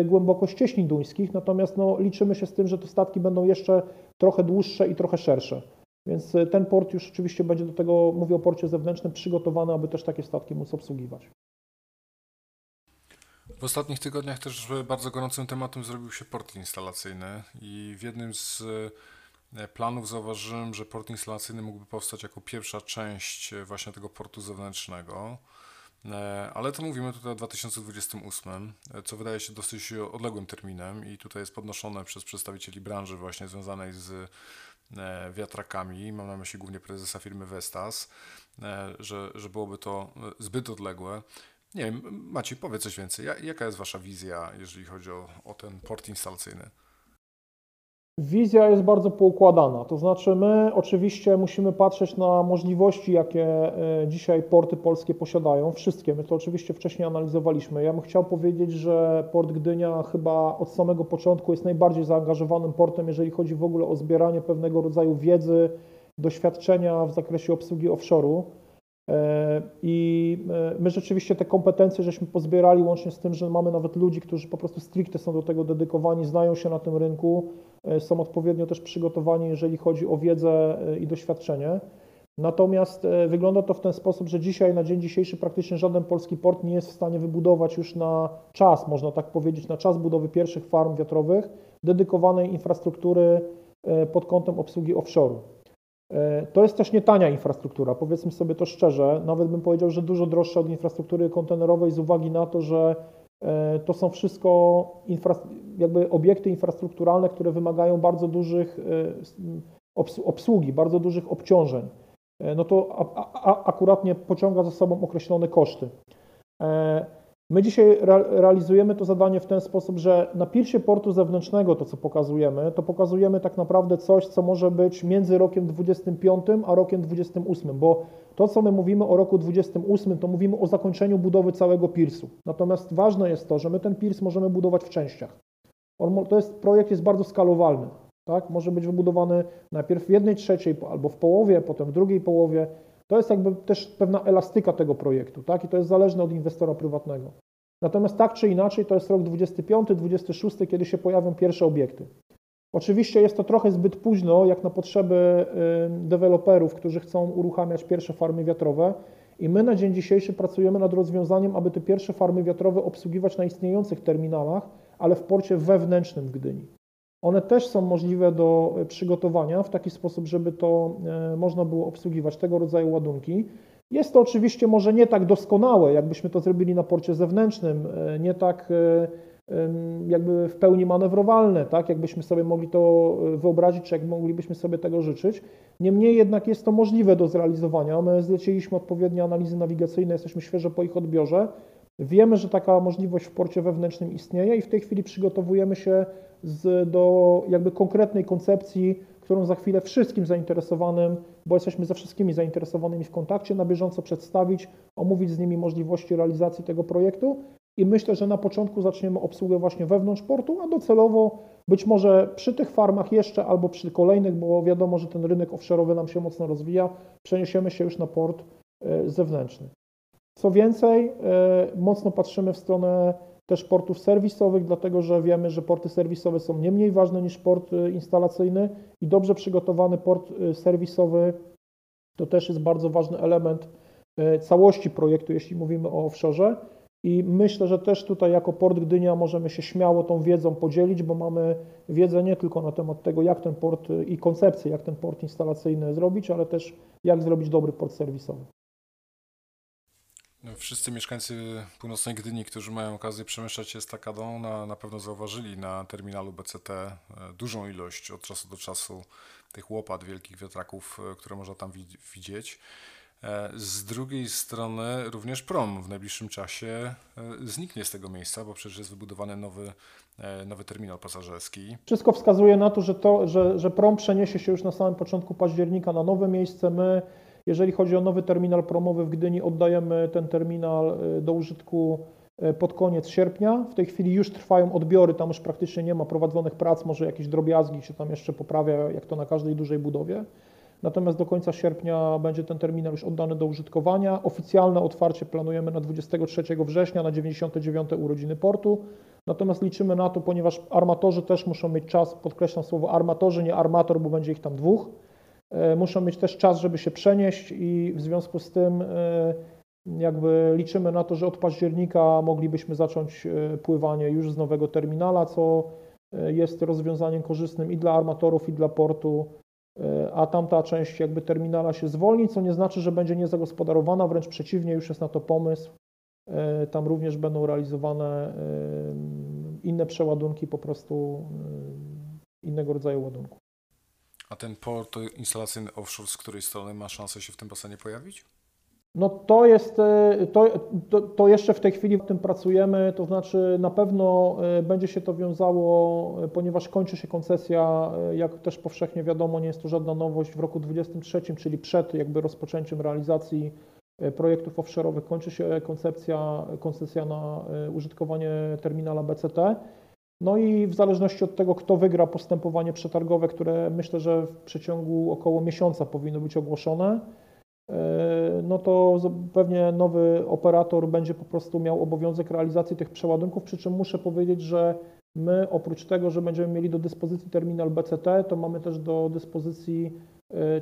y, głębokość cieśni duńskich, natomiast no, liczymy się z tym, że te statki będą jeszcze trochę dłuższe i trochę szersze. Więc y, ten port już oczywiście będzie do tego, mówię o porcie zewnętrznym, przygotowany, aby też takie statki móc obsługiwać. W ostatnich tygodniach też bardzo gorącym tematem zrobił się port instalacyjny i w jednym z e, planów zauważyłem, że port instalacyjny mógłby powstać jako pierwsza część e, właśnie tego portu zewnętrznego. E, ale to mówimy tutaj o 2028, co wydaje się dosyć odległym terminem i tutaj jest podnoszone przez przedstawicieli branży właśnie związanej z wiatrakami, mam na myśli głównie prezesa firmy Vestas, że, że byłoby to zbyt odległe. Nie wiem, Maciej, powiedz coś więcej. Jaka jest Wasza wizja, jeżeli chodzi o, o ten port instalacyjny? Wizja jest bardzo poukładana. To znaczy, my oczywiście musimy patrzeć na możliwości, jakie e, dzisiaj porty polskie posiadają. Wszystkie. My to oczywiście wcześniej analizowaliśmy. Ja bym chciał powiedzieć, że port Gdynia chyba od samego początku jest najbardziej zaangażowanym portem, jeżeli chodzi w ogóle o zbieranie pewnego rodzaju wiedzy, doświadczenia w zakresie obsługi offshore'u. E, I e, my rzeczywiście te kompetencje żeśmy pozbierali łącznie z tym, że mamy nawet ludzi, którzy po prostu stricte są do tego dedykowani, znają się na tym rynku, e, są odpowiednio też przygotowani, jeżeli chodzi o wiedzę i doświadczenie. Natomiast wygląda to w ten sposób, że dzisiaj, na dzień dzisiejszy, praktycznie żaden polski port nie jest w stanie wybudować już na czas, można tak powiedzieć, na czas budowy pierwszych farm wiatrowych, dedykowanej infrastruktury pod kątem obsługi offshore'u. E, to jest też nie tania infrastruktura, powiedzmy sobie to szczerze. Nawet bym powiedział, że dużo droższa od infrastruktury kontenerowej z uwagi na to, że To są wszystko jakby obiekty infrastrukturalne, które wymagają bardzo dużych obsługi, bardzo dużych obciążeń. No to a, a, akuratnie pociąga za sobą określone koszty. My dzisiaj realizujemy to zadanie w ten sposób, że na pirsie portu zewnętrznego to, co pokazujemy, to pokazujemy tak naprawdę coś, co może być między rokiem 25 a rokiem 28, bo to, co my mówimy o roku 28, to mówimy o zakończeniu budowy całego pirsu. Natomiast ważne jest to, że my ten pirs możemy budować w częściach. On, to jest, projekt jest bardzo skalowalny. Tak? Może być wybudowany najpierw w jednej trzeciej albo w połowie, potem w drugiej połowie. To jest jakby też pewna elastyka tego projektu, tak? I to jest zależne od inwestora prywatnego. Natomiast tak czy inaczej to jest rok 25, 26, kiedy się pojawią pierwsze obiekty. Oczywiście jest to trochę zbyt późno, jak na potrzeby deweloperów, którzy chcą uruchamiać pierwsze farmy wiatrowe. I my na dzień dzisiejszy pracujemy nad rozwiązaniem, aby te pierwsze farmy wiatrowe obsługiwać na istniejących terminalach, ale w porcie wewnętrznym w Gdyni. One też są możliwe do e, przygotowania w taki sposób, żeby to e, można było obsługiwać tego rodzaju ładunki. Jest to oczywiście może nie tak doskonałe, jakbyśmy to zrobili na porcie zewnętrznym, e, nie tak jakby w pełni manewrowalne, tak, jakbyśmy sobie mogli to wyobrazić, czy jak moglibyśmy sobie tego życzyć. Niemniej jednak jest to możliwe do zrealizowania. My zleciliśmy odpowiednie analizy nawigacyjne, jesteśmy świeżo po ich odbiorze. Wiemy, że taka możliwość w porcie wewnętrznym istnieje i w tej chwili przygotowujemy się z, do jakby konkretnej koncepcji, którą za chwilę wszystkim zainteresowanym, bo jesteśmy ze wszystkimi zainteresowanymi w kontakcie, na bieżąco przedstawić, omówić z nimi możliwości realizacji tego projektu i myślę, że na początku zaczniemy obsługę właśnie wewnątrz portu, a docelowo być może przy tych farmach jeszcze albo przy kolejnych, bo wiadomo, że ten rynek offshore'owy nam się mocno rozwija, przeniesiemy się już na port e, zewnętrzny. Co więcej, e, mocno patrzymy w stronę też portów serwisowych, dlatego że wiemy, że porty serwisowe są nie mniej ważne niż port e, instalacyjny i dobrze przygotowany port e, serwisowy to też jest bardzo ważny element całości projektu, jeśli mówimy o offshore. I myślę, że też tutaj jako Port Gdynia możemy się śmiało tą wiedzą podzielić, bo mamy wiedzę nie tylko na temat tego, jak ten port i koncepcję, jak ten port instalacyjny zrobić, ale też jak zrobić dobry port serwisowy. Wszyscy mieszkańcy północnej Gdyni, którzy mają okazję przemieszczać się estakadą, na, na pewno zauważyli na terminalu BCT e, dużą ilość od czasu do czasu tych łopat, wielkich wiatraków, e, które można tam widzieć. E, z drugiej strony również prom w najbliższym czasie zniknie z tego miejsca, bo przecież jest wybudowany nowy, nowy terminal pasażerski. Wszystko wskazuje na to, że, to że, że prom przeniesie się już na samym początku października na nowe miejsce. My jeżeli chodzi o nowy terminal promowy w Gdyni, oddajemy ten terminal y, do użytku y, pod koniec sierpnia. W tej chwili już trwają odbiory, tam już praktycznie nie ma prowadzonych prac, może jakieś drobiazgi się tam jeszcze poprawia, jak to na każdej dużej budowie. Natomiast do końca sierpnia będzie ten terminal już oddany do użytkowania. Oficjalne otwarcie planujemy na 23 września, na 99 urodziny portu. Natomiast liczymy na to, ponieważ armatorzy też muszą mieć czas, podkreślam słowo armatorzy, nie armator, bo będzie ich tam dwóch E, muszą mieć też czas, żeby się przenieść i w związku z tym e, jakby liczymy na to, że od października moglibyśmy zacząć e, pływanie już z nowego terminala, co jest rozwiązaniem korzystnym i dla armatorów, i dla portu, a tamta część jakby terminala się zwolni, co nie znaczy, że będzie niezagospodarowana, wręcz przeciwnie, już jest na to pomysł. Tam również będą realizowane inne przeładunki, po prostu innego rodzaju ładunku. A ten port instalacyjny offshore z której strony ma szansę się w tym basenie pojawić? No to jest, e, to, to, to, jeszcze w tej chwili w tym pracujemy, to znaczy na pewno e, będzie się to wiązało, e, ponieważ kończy się koncesja, jak też powszechnie wiadomo, nie jest to żadna nowość, w roku 2023, czyli przed jakby rozpoczęciem realizacji projektów offshore'owych kończy się koncepcja, koncesja na użytkowanie terminala BCT. No i w zależności od tego, kto wygra postępowanie przetargowe, które myślę, że w przeciągu około miesiąca powinno być ogłoszone, e, no to pewnie nowy operator będzie po prostu miał obowiązek realizacji tych przeładunków, przy czym muszę powiedzieć, że my oprócz tego, że będziemy mieli do dyspozycji terminal BCT, to mamy też do dyspozycji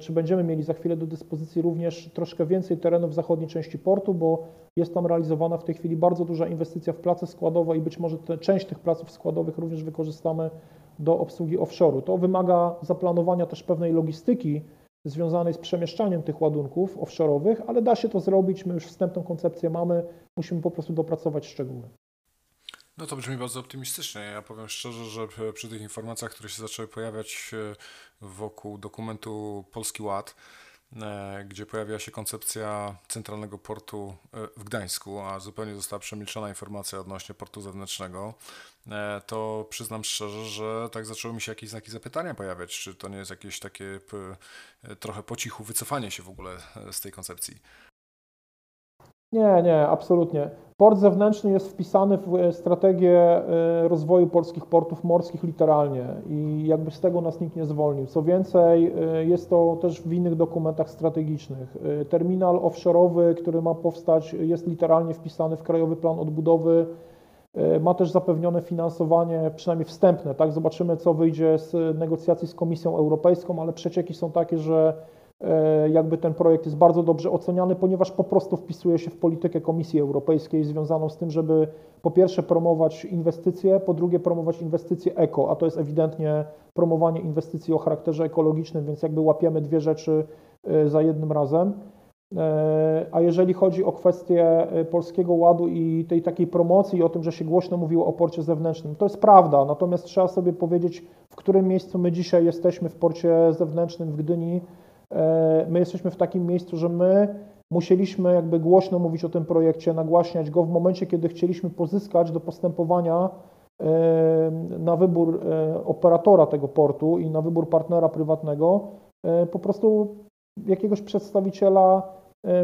czy będziemy mieli za chwilę do dyspozycji również troszkę więcej terenów w zachodniej części portu, bo jest tam realizowana w tej chwili bardzo duża inwestycja w place składowe i być może te, część tych placów składowych również wykorzystamy do obsługi offshore'u. To wymaga zaplanowania też pewnej logistyki związanej z przemieszczaniem tych ładunków offshore'owych, ale da się to zrobić, my już wstępną koncepcję mamy, musimy po prostu dopracować szczegóły. No to brzmi bardzo optymistycznie. Ja powiem szczerze, że przy tych informacjach, które się zaczęły pojawiać e, wokół dokumentu Polski Ład, e, gdzie pojawia się koncepcja centralnego portu e, w Gdańsku, a zupełnie została przemilczona informacja odnośnie portu zewnętrznego, to przyznam szczerze, że tak zaczęły mi się jakieś znaki zapytania pojawiać, czy to nie jest jakieś takie trochę po cichu wycofanie się w ogóle z tej koncepcji. Nie, nie, absolutnie. Port zewnętrzny jest wpisany w e, strategię e, rozwoju polskich portów morskich literalnie i jakby z tego nas nikt nie zwolnił. Co więcej, e, jest to też w innych dokumentach strategicznych. Terminal offshore'owy, który ma powstać, jest literalnie wpisany w Krajowy Plan Odbudowy. Ma też zapewnione finansowanie, przynajmniej wstępne, tak? Zobaczymy, co wyjdzie z negocjacji z Komisją Europejską, ale przecieki są takie, że jakby ten projekt jest bardzo dobrze oceniany, ponieważ po prostu wpisuje się w politykę Komisji Europejskiej związaną z tym, żeby po pierwsze promować inwestycje, po drugie promować inwestycje eko, a to jest ewidentnie promowanie inwestycji o charakterze ekologicznym, więc jakby łapiemy dwie rzeczy e, za jednym razem. E, a jeżeli chodzi o kwestię Polskiego Ładu i tej takiej promocji, i o tym, że się głośno mówiło o porcie zewnętrznym, to jest prawda, natomiast trzeba sobie powiedzieć, w którym miejscu my dzisiaj jesteśmy w porcie zewnętrznym w Gdyni, E, my jesteśmy w takim miejscu, że my musieliśmy jakby głośno mówić o tym projekcie, nagłaśniać go w momencie, kiedy chcieliśmy pozyskać do postępowania e, na wybór e, operatora tego portu i na wybór partnera prywatnego po prostu jakiegoś przedstawiciela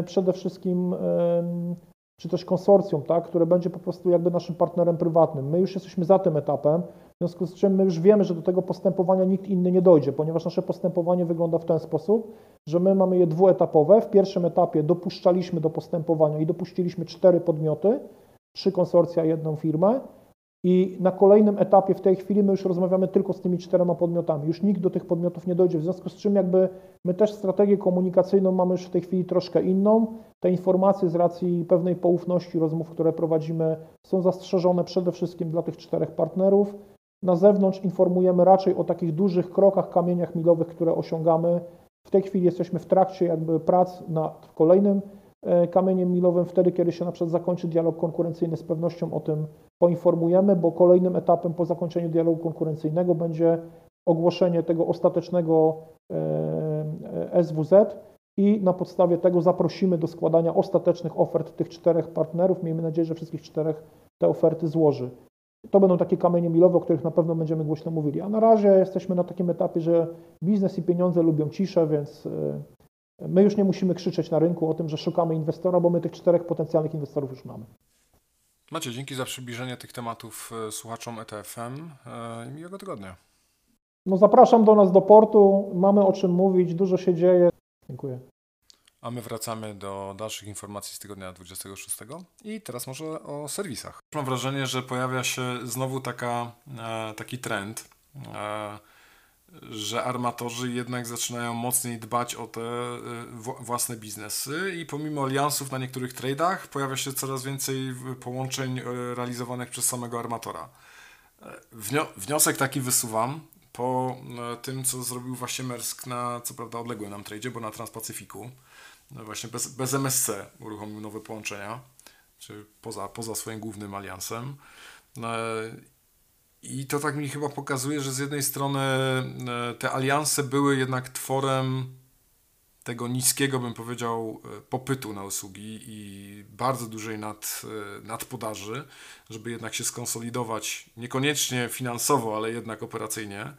przede wszystkim czy też konsorcjum, tak, które będzie po prostu jakby naszym partnerem prywatnym. My już jesteśmy za tym etapem, w związku z czym my już wiemy, że do tego postępowania nikt inny nie dojdzie, ponieważ nasze postępowanie wygląda w ten sposób, że my mamy je dwuetapowe. W pierwszym etapie dopuszczaliśmy do postępowania i dopuściliśmy cztery podmioty, trzy konsorcja, jedną firmę. I na kolejnym etapie w tej chwili my już rozmawiamy tylko z tymi czterema podmiotami. Już nikt do tych podmiotów nie dojdzie, w związku z czym jakby my też strategię komunikacyjną mamy już w tej chwili troszkę inną. Te informacje z racji pewnej poufności rozmów, które prowadzimy, są zastrzeżone przede wszystkim dla tych czterech partnerów. Na zewnątrz informujemy raczej o takich dużych krokach, kamieniach milowych, które osiągamy. W tej chwili jesteśmy w trakcie jakby prac nad kolejnym e, kamieniem milowym. Wtedy, kiedy się na przykład zakończy dialog konkurencyjny, z pewnością o tym poinformujemy, bo kolejnym etapem po zakończeniu dialogu konkurencyjnego będzie ogłoszenie tego ostatecznego e, SWZ i na podstawie tego zaprosimy do składania ostatecznych ofert tych czterech partnerów. Miejmy nadzieję, że wszystkich czterech te oferty złoży. To będą takie kamienie milowe, o których na pewno będziemy głośno mówili. A na razie jesteśmy na takim etapie, że biznes i pieniądze lubią ciszę, więc e, my już nie musimy krzyczeć na rynku o tym, że szukamy inwestora, bo my tych czterech potencjalnych inwestorów już mamy. Macie, dzięki za przybliżenie tych tematów e, słuchaczom ETFM e, i miłego tygodnia. No zapraszam do nas do portu, mamy o czym mówić, dużo się dzieje. Dziękuję. A my wracamy do dalszych informacji z tygodnia 26 i teraz może o serwisach. Mam wrażenie, że pojawia się znowu taka, e, taki trend, e, że armatorzy jednak zaczynają mocniej dbać o te e, własne biznesy i pomimo aliansów na niektórych tradach pojawia się coraz więcej połączeń realizowanych przez samego armatora. Wnio wniosek taki wysuwam po tym, co zrobił właśnie Mersk na, co prawda, odległym nam tradzie, bo na Transpacyfiku no właśnie bez, bez MSC uruchomił nowe połączenia, czy poza, poza swoim głównym aliansem. No, I to tak mi chyba pokazuje, że z jednej strony e, te alianse były jednak tworem tego niskiego, bym powiedział, e, popytu na usługi i bardzo dużej nad, e, nadpodaży, żeby jednak się skonsolidować, niekoniecznie finansowo, ale jednak operacyjnie.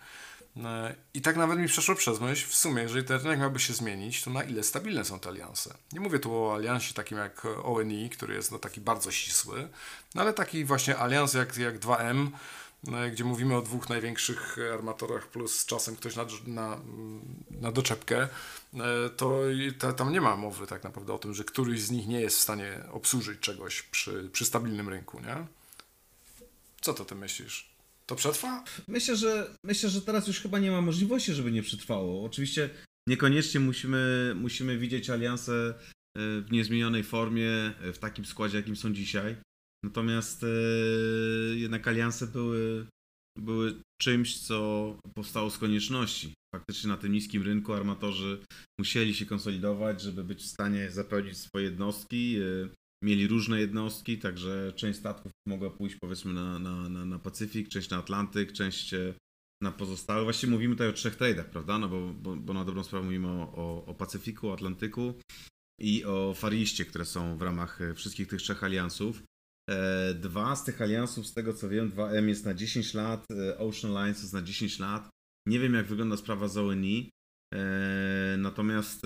E, I tak nawet mi przeszło przez myśl, w sumie, jeżeli ten rynek miałby się zmienić, to na ile stabilne są te alianse? Nie mówię tu o aliansie takim jak ONI, który jest no, taki bardzo ścisły, no, ale taki właśnie alians jak, jak 2M, no, gdzie mówimy o dwóch największych armatorach plus czasem ktoś na, na, na doczepkę, e, to, to tam nie ma mowy tak naprawdę o tym, że któryś z nich nie jest w stanie obsłużyć czegoś przy, przy stabilnym rynku, nie? Co to ty myślisz? To przetrwa? Myślę, że myślę, że teraz już chyba nie ma możliwości, żeby nie przetrwało. Oczywiście niekoniecznie musimy, musimy widzieć alianse e, w niezmienionej formie, e, w takim składzie, jakim są dzisiaj. Natomiast e, jednak alianse były, były czymś, co powstało z konieczności. Faktycznie na tym niskim rynku armatorzy musieli się konsolidować, żeby być w stanie zapełnić swoje jednostki, mieli różne jednostki, także część statków mogła pójść powiedzmy na, na, na, na Pacyfik, część na Atlantyk, część e, na pozostałe. Właściwie mówimy tutaj o trzech trade'ach, prawda? No bo, bo, bo, na dobrą sprawę mówimy o, o, o Pacyfiku, Atlantyku i o Fariście, które są w ramach e, wszystkich tych trzech aliansów. E, dwa z tych aliansów, z tego co wiem, 2M jest na 10 lat, Ocean Alliance jest na 10 lat. Nie wiem jak wygląda sprawa z ONI, natomiast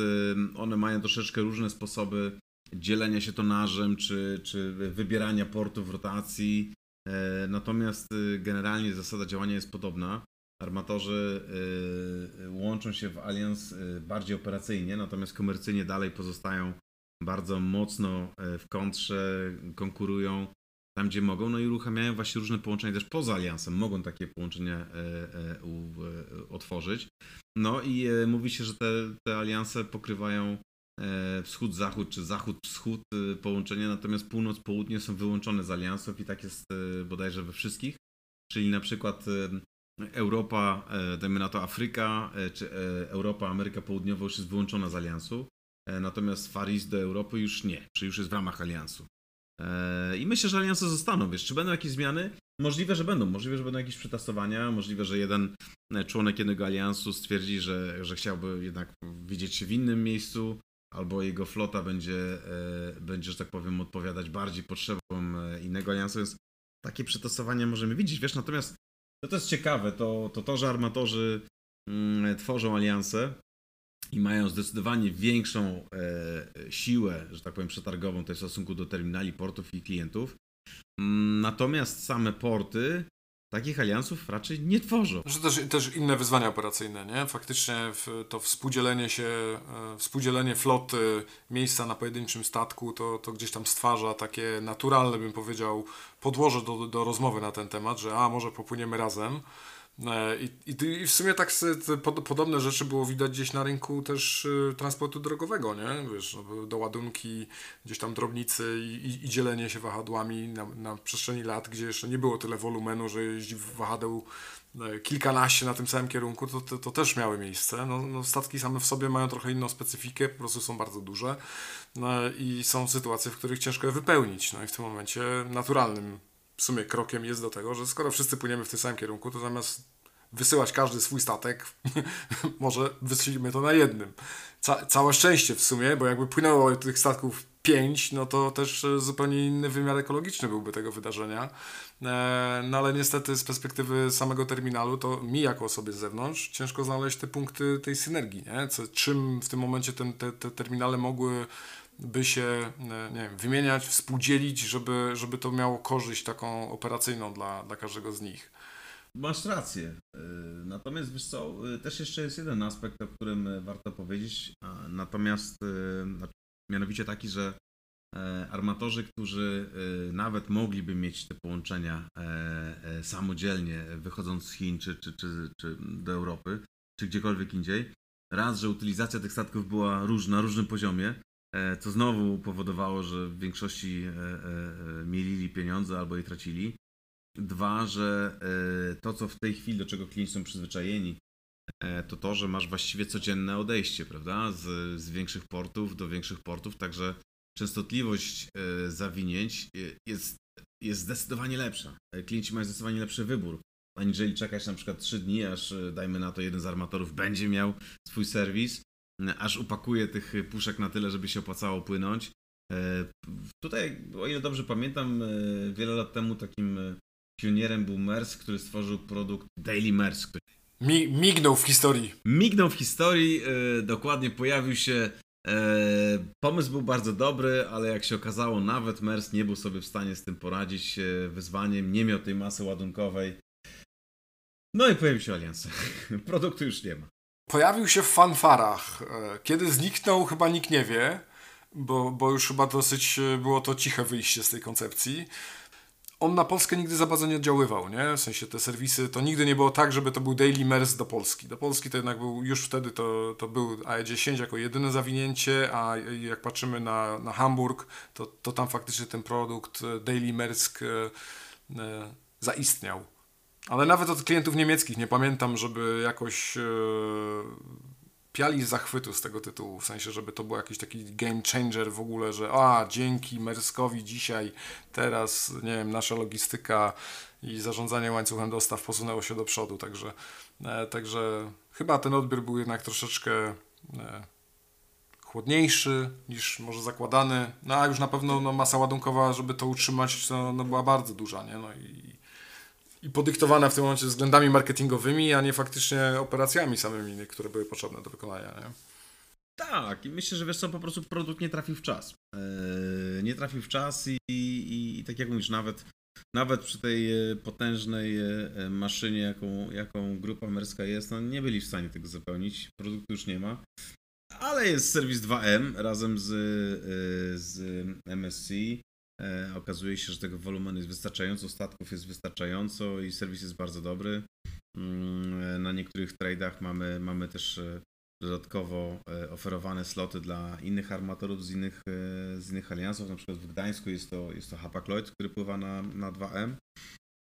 one mają troszeczkę różne sposoby dzielenia się tonażem, czy, czy wybierania portów rotacji. E, natomiast y, generalnie zasada działania jest podobna. Armatorzy y, łączą się w alians y, bardziej operacyjnie, natomiast komercyjnie dalej pozostają bardzo mocno e, w kontrze, konkurują tam, gdzie mogą, no i uruchamiają właśnie różne połączenia też poza aliansem, mogą takie połączenia e, otworzyć. No i mówi się, że te, te alianse pokrywają E, wschód-zachód czy zachód-wschód e, połączenia, natomiast północ-południe są wyłączone z aliansów i tak jest e, bodajże we wszystkich. Czyli na przykład Europa, dajmy na to Afryka, czy Europa, Ameryka Południowa już jest wyłączona z aliansu, natomiast Far East do Europy już nie, czy już jest w ramach aliansu. I myślę, że alianse zostaną, wiesz, czy będą jakieś zmiany? Możliwe, że będą, możliwe, że będą jakieś przetestowania, możliwe, że jeden członek jednego aliansu stwierdzi, że, że chciałby jednak widzieć się w innym miejscu, albo jego flota będzie, e, będzie, że tak powiem, odpowiadać bardziej potrzebom e, innego aliansu, więc takie przetasowania możemy widzieć. Wiesz, natomiast to, to jest ciekawe, to, to to, że armatorzy mm, tworzą alianse i mają zdecydowanie większą e, siłę, że tak powiem, przetargową w stosunku do terminali, portów i klientów. Mm, natomiast same porty takich aliansów raczej nie tworzą. Że też, też inne wyzwania operacyjne, nie? Faktycznie to współdzielenie się, e, współdzielenie floty, miejsca na pojedynczym statku, to, to gdzieś tam stwarza takie naturalne, bym powiedział, podłoże do, do rozmowy na ten temat, że a, może popłyniemy razem. E, I, i, w sumie tak podobne rzeczy było widać gdzieś na rynku też e, transportu drogowego, nie? Wiesz, no, do ładunki, gdzieś tam drobnicy i, i, dzielenie się wahadłami na, na przestrzeni lat, gdzie jeszcze nie było tyle wolumenu, że jeździ wahadeł e, kilkanaście na tym samym kierunku, to, to, to też miały miejsce. No, no, statki same w sobie mają trochę inną specyfikę, po prostu są bardzo duże no, i są sytuacje, w których ciężko je wypełnić. No i w tym momencie naturalnym w sumie krokiem jest do tego, że skoro wszyscy płyniemy w tym samym kierunku, to zamiast wysyłać każdy swój statek, <laughs> może wysyłimy to na jednym. Ca całe szczęście w sumie, bo jakby płynęło tych statków pięć, no to też e, zupełnie inny wymiar ekologiczny byłby tego wydarzenia. E, no ale niestety z perspektywy samego terminalu, to mi jako osobie z zewnątrz ciężko znaleźć te punkty tej synergii, nie? Co, czym w tym momencie ten, te, te terminale mogły by się e, nie wiem, wymieniać, współdzielić, żeby, żeby to miało korzyść taką operacyjną dla, dla każdego z nich. Masz rację. E, natomiast wiesz co, e, też jeszcze jest jeden aspekt, o którym warto powiedzieć, natomiast znaczy, mianowicie taki, że armatorzy, którzy nawet mogliby mieć te połączenia samodzielnie, wychodząc z Chin czy, czy, czy, czy do Europy, czy gdziekolwiek indziej, raz, że utylizacja tych statków była różna, na różnym poziomie, co znowu powodowało, że w większości e, e, mielili pieniądze albo je tracili. Dwa, że to, co w tej chwili, do czego klienci są przyzwyczajeni, to to, że masz właściwie codzienne odejście, prawda, z, z większych portów do większych portów, także częstotliwość zawinięć jest, jest zdecydowanie lepsza. Klienci mają zdecydowanie lepszy wybór, aniżeli czekać na przykład 3 dni, aż dajmy na to jeden z armatorów będzie miał swój serwis, aż upakuje tych puszek na tyle, żeby się opłacało płynąć. E, tutaj, o ile dobrze pamiętam, e, wiele lat temu takim e, pionierem był Mers, który stworzył produkt Daily Mers. Mi, mignął w historii. Mignął w historii, dokładnie pojawił się. Pomysł był bardzo dobry, ale jak się okazało, nawet Mers nie był sobie w stanie z tym poradzić wyzwaniem, nie miał tej masy ładunkowej. No i pojawił się Allianz. <laughs> Produktu już nie ma. Pojawił się w fanfarach. E, kiedy zniknął, chyba nikt nie wie, bo, bo już chyba dosyć e, było to ciche wyjście z tej koncepcji. On na Polskę nigdy za bardzo nie oddziaływał, nie? W sensie te serwisy, to nigdy nie było tak, żeby to był Daily Mers do Polski. Do Polski to jednak był, już wtedy to, to był AE10 jako jedyne zawinięcie, a jak patrzymy na, na Hamburg, to, to tam faktycznie ten produkt e, Daily Mersk e, zaistniał. Ale nawet od klientów niemieckich nie pamiętam, żeby jakoś e, piali z zachwytu z tego tytułu, w sensie, żeby to był jakiś taki game changer w ogóle, że a, dzięki Merskowi dzisiaj, teraz, nie wiem, nasza logistyka i zarządzanie łańcuchem dostaw posunęło się do przodu, także, e, także chyba ten odbiór był jednak troszeczkę e, chłodniejszy niż może zakładany, no a już na pewno no, masa ładunkowa, żeby to utrzymać, no, była bardzo duża, nie? No i, i podyktowana w tym momencie względami marketingowymi, a nie faktycznie operacjami samymi, które były potrzebne do wykonania, nie? Tak, i myślę, że wiesz co, po prostu produkt nie trafił w czas. Eee, nie trafił w czas i, i, i tak jak mówisz, nawet, nawet przy tej e, potężnej e, maszynie, jaką, jaką grupa merska jest, no nie byli w stanie tego zapełnić. Produktu już nie ma. Ale jest serwis 2M razem z, e, z MSC. Okazuje się, że tego wolumenu jest wystarczająco, statków jest wystarczająco i serwis jest bardzo dobry. Mm, na niektórych tradeach mamy, mamy też dodatkowo e, oferowane sloty dla innych armatorów z innych, e, z innych aliansów, na przykład w Gdańsku jest to, jest to Hapag-Lloyd, który pływa na, na 2M.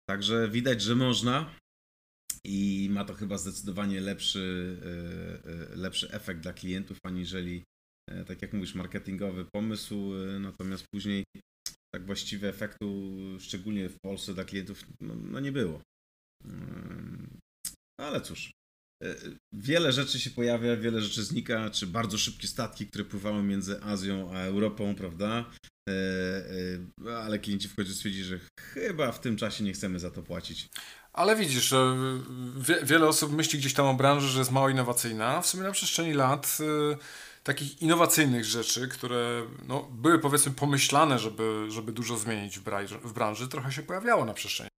Także widać, że można i ma to chyba zdecydowanie lepszy, e, lepszy efekt dla klientów, aniżeli, tak jak mówisz, marketingowy pomysł, natomiast później tak właściwie efektu, szczególnie w Polsce dla klientów, no, no nie było. Ale cóż, E, wiele rzeczy się pojawia, wiele rzeczy znika, czy bardzo szybkie statki, które pływały między Azją a Europą, prawda? E, e, ale klienci w końcu stwierdzili, że chyba w tym czasie nie chcemy za to płacić. Ale widzisz, wiele osób myśli gdzieś tam o branży, że jest mało innowacyjna. W sumie na przestrzeni lat takich innowacyjnych rzeczy, które no, były powiedzmy pomyślane, żeby, żeby dużo zmienić w branży, w branży, trochę się pojawiało na przestrzeni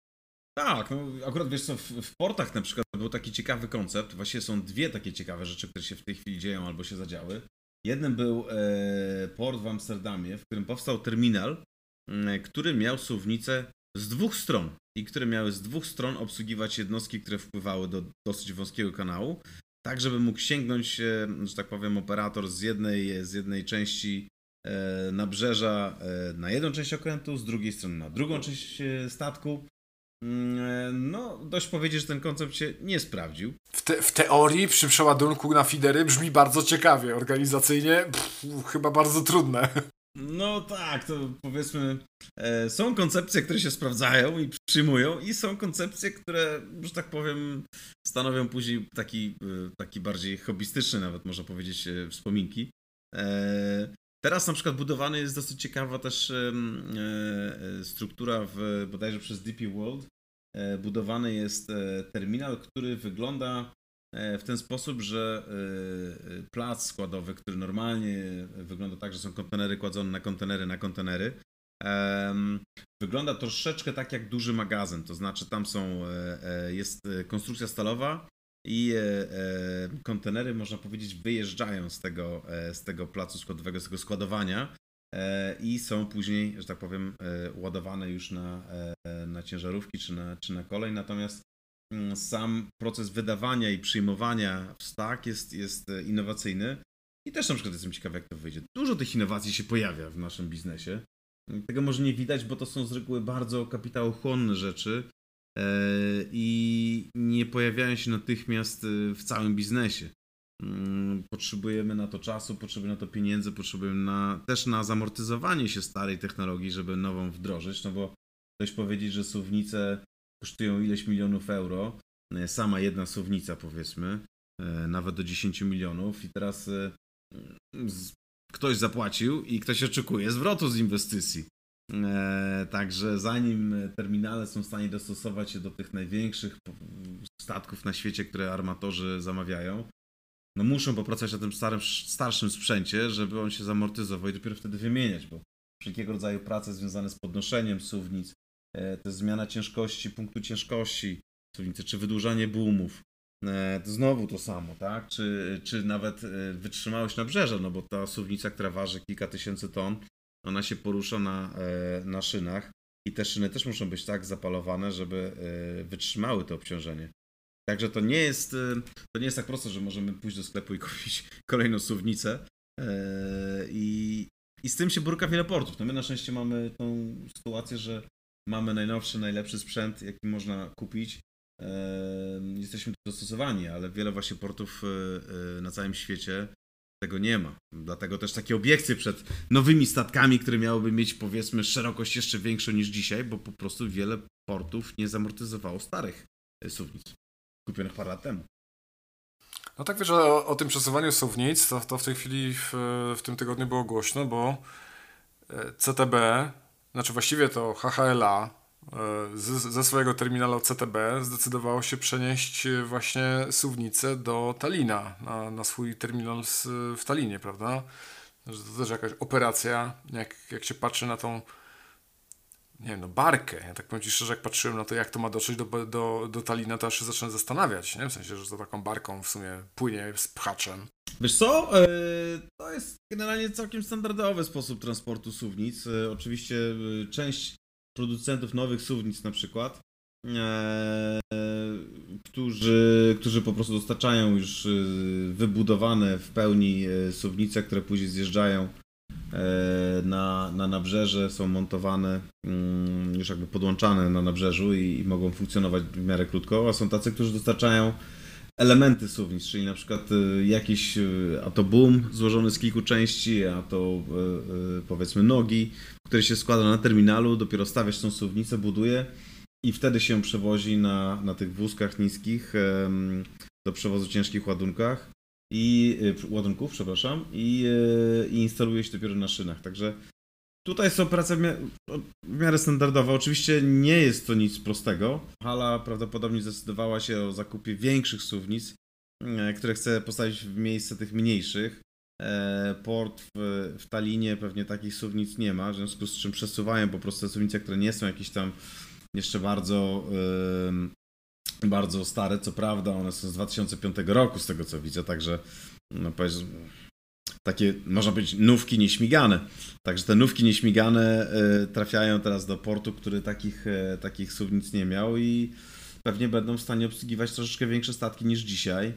tak, no akurat wiesz co, w, w, portach na przykład był taki ciekawy koncept, właściwie są dwie takie ciekawe rzeczy, które się w tej chwili dzieją albo się zadziały. Jednym był e, port w Amsterdamie, w którym powstał terminal, e, który miał suwnicę z dwóch stron i które miały z dwóch stron obsługiwać jednostki, które wpływały do dosyć wąskiego kanału, tak żeby mógł sięgnąć, że tak powiem, operator z jednej, z jednej części e, nabrzeża e, na jedną część okrętu, z drugiej strony na drugą część e, statku Mm, no, dość powiedzieć, że ten koncept się nie sprawdził. W, te, w teorii przy przeładunku na fidery brzmi bardzo ciekawie, organizacyjnie pff, chyba bardzo trudne. No tak, to powiedzmy, e, są koncepcje, które się sprawdzają i przyjmują i są koncepcje, które, że tak powiem, stanowią później taki, e, taki bardziej hobbystyczny nawet, można powiedzieć, e, wspominki. E, Teraz na przykład budowany jest dosyć ciekawa też e, e, struktura w, bodajże przez DP World. Budowany jest terminal, który wygląda w ten sposób, że plac składowy, który normalnie wygląda tak, że są kontenery kładzone na kontenery na kontenery, wygląda troszeczkę tak jak duży magazyn. To znaczy tam są, jest konstrukcja stalowa, i e, e, kontenery, można powiedzieć, wyjeżdżają z tego, e, z tego placu składowego, z tego składowania i są później, że tak powiem, ładowane już na, na ciężarówki czy na, czy na kolej. Natomiast sam proces wydawania i przyjmowania w stack jest, jest innowacyjny i też na przykład jestem ciekawy, jak to wyjdzie. Dużo tych innowacji się pojawia w naszym biznesie. Tego może nie widać, bo to są z reguły bardzo kapitałochłonne rzeczy, E, i nie pojawiają się natychmiast e, w całym biznesie. Mm, potrzebujemy na to czasu, potrzebujemy na to pieniędzy, potrzebujemy na, też na zamortyzowanie się starej technologii, żeby nową wdrożyć, no bo ktoś powiedzieć, że suwnice kosztują ileś milionów euro, e, sama jedna suwnica powiedzmy, nawet do 10 milionów i teraz ktoś zapłacił i ktoś oczekuje zwrotu z inwestycji. E, także zanim terminale są w stanie dostosować się do tych największych statków na świecie, które armatorzy zamawiają, no muszą popracować na tym starym, starszym sprzęcie, żeby on się zamortyzował i dopiero wtedy wymieniać, bo wszelkiego rodzaju prace związane z podnoszeniem suwnic, e, to jest zmiana ciężkości, punktu ciężkości suwnicy, czy wydłużanie boomów, e, znowu to samo, tak? Czy, czy nawet wytrzymałość nabrzeża, no bo ta suwnica, która waży kilka tysięcy ton, ona się porusza na, e, na szynach i te szyny też muszą być tak zapalowane, żeby e, wytrzymały to obciążenie. Także to nie jest, e, to nie jest tak prosto, że możemy pójść do sklepu i <laughs> kupić kolejną suwnicę. I, I z tym się boryka wiele portów. No my na szczęście mamy tą sytuację, że mamy najnowszy, najlepszy sprzęt, jaki można kupić. jesteśmy dostosowani, ale wiele właśnie portów na całym świecie tego nie ma. Dlatego też takie obiekcje przed nowymi statkami, które miałyby mieć powiedzmy szerokość jeszcze większą niż dzisiaj, bo po prostu wiele portów nie zamortyzowało starych suwnic kupionych parę lat temu. No tak wiesz, o, o tym przesuwaniu suwnic to, to w tej chwili w, w tym tygodniu było głośno, bo e, CTB, znaczy właściwie to HHLA e, ze swojego terminalu CTB zdecydowało się przenieść właśnie suwnicę do Talina, na, na swój terminal w Talinie, prawda? To też jakaś operacja, jak, jak się patrzy na tą nie wiem, no barkę. Ja tak powiem Ci szczerze, jak patrzyłem na to, jak to ma dotrzeć do, do, do Talina, to aż się zacząłem zastanawiać, nie? W sensie, że to taką barką w sumie płynie z pchaczem. Wiesz co, e, to jest generalnie całkiem standardowy sposób transportu suwnic. E, oczywiście e, część producentów nowych suwnic na przykład, którzy, którzy po prostu dostarczają już wybudowane w pełni suwnice, które później zjeżdżają na, na nabrzeże, są montowane, mm, już jakby podłączane na nabrzeżu i, i mogą funkcjonować w miarę krótko, a są tacy, którzy dostarczają elementy suwnic, czyli na przykład e, jakiś, e, a to boom złożony z kilku części, a to powiedzmy nogi, które się składa na terminalu, dopiero stawiasz tą suwnicę, buduje i wtedy się przewozi na, na tych wózkach niskich do przewozu ciężkich ładunkach i y, ładunków, przepraszam, i, y, i instaluje się dopiero na szynach. Także tutaj są prace w, w miarę standardowe. Oczywiście nie jest to nic prostego. Hala prawdopodobnie zdecydowała się o zakupie większych suwnic, e, które chce postawić w miejsce tych mniejszych. E, port w, w Talinie pewnie takich suwnic nie ma, w związku z czym przesuwają po prostu te suwnice, które nie są jakieś tam jeszcze bardzo bardzo stare, co prawda, one są z 2005 roku, z tego co widzę, także no powiedzmy, takie, można być nówki nieśmigane. Także te nówki nieśmigane y, trafiają teraz do portu, który takich, y, takich suwnic nie miał i pewnie będą w stanie obsługiwać troszeczkę większe statki niż dzisiaj.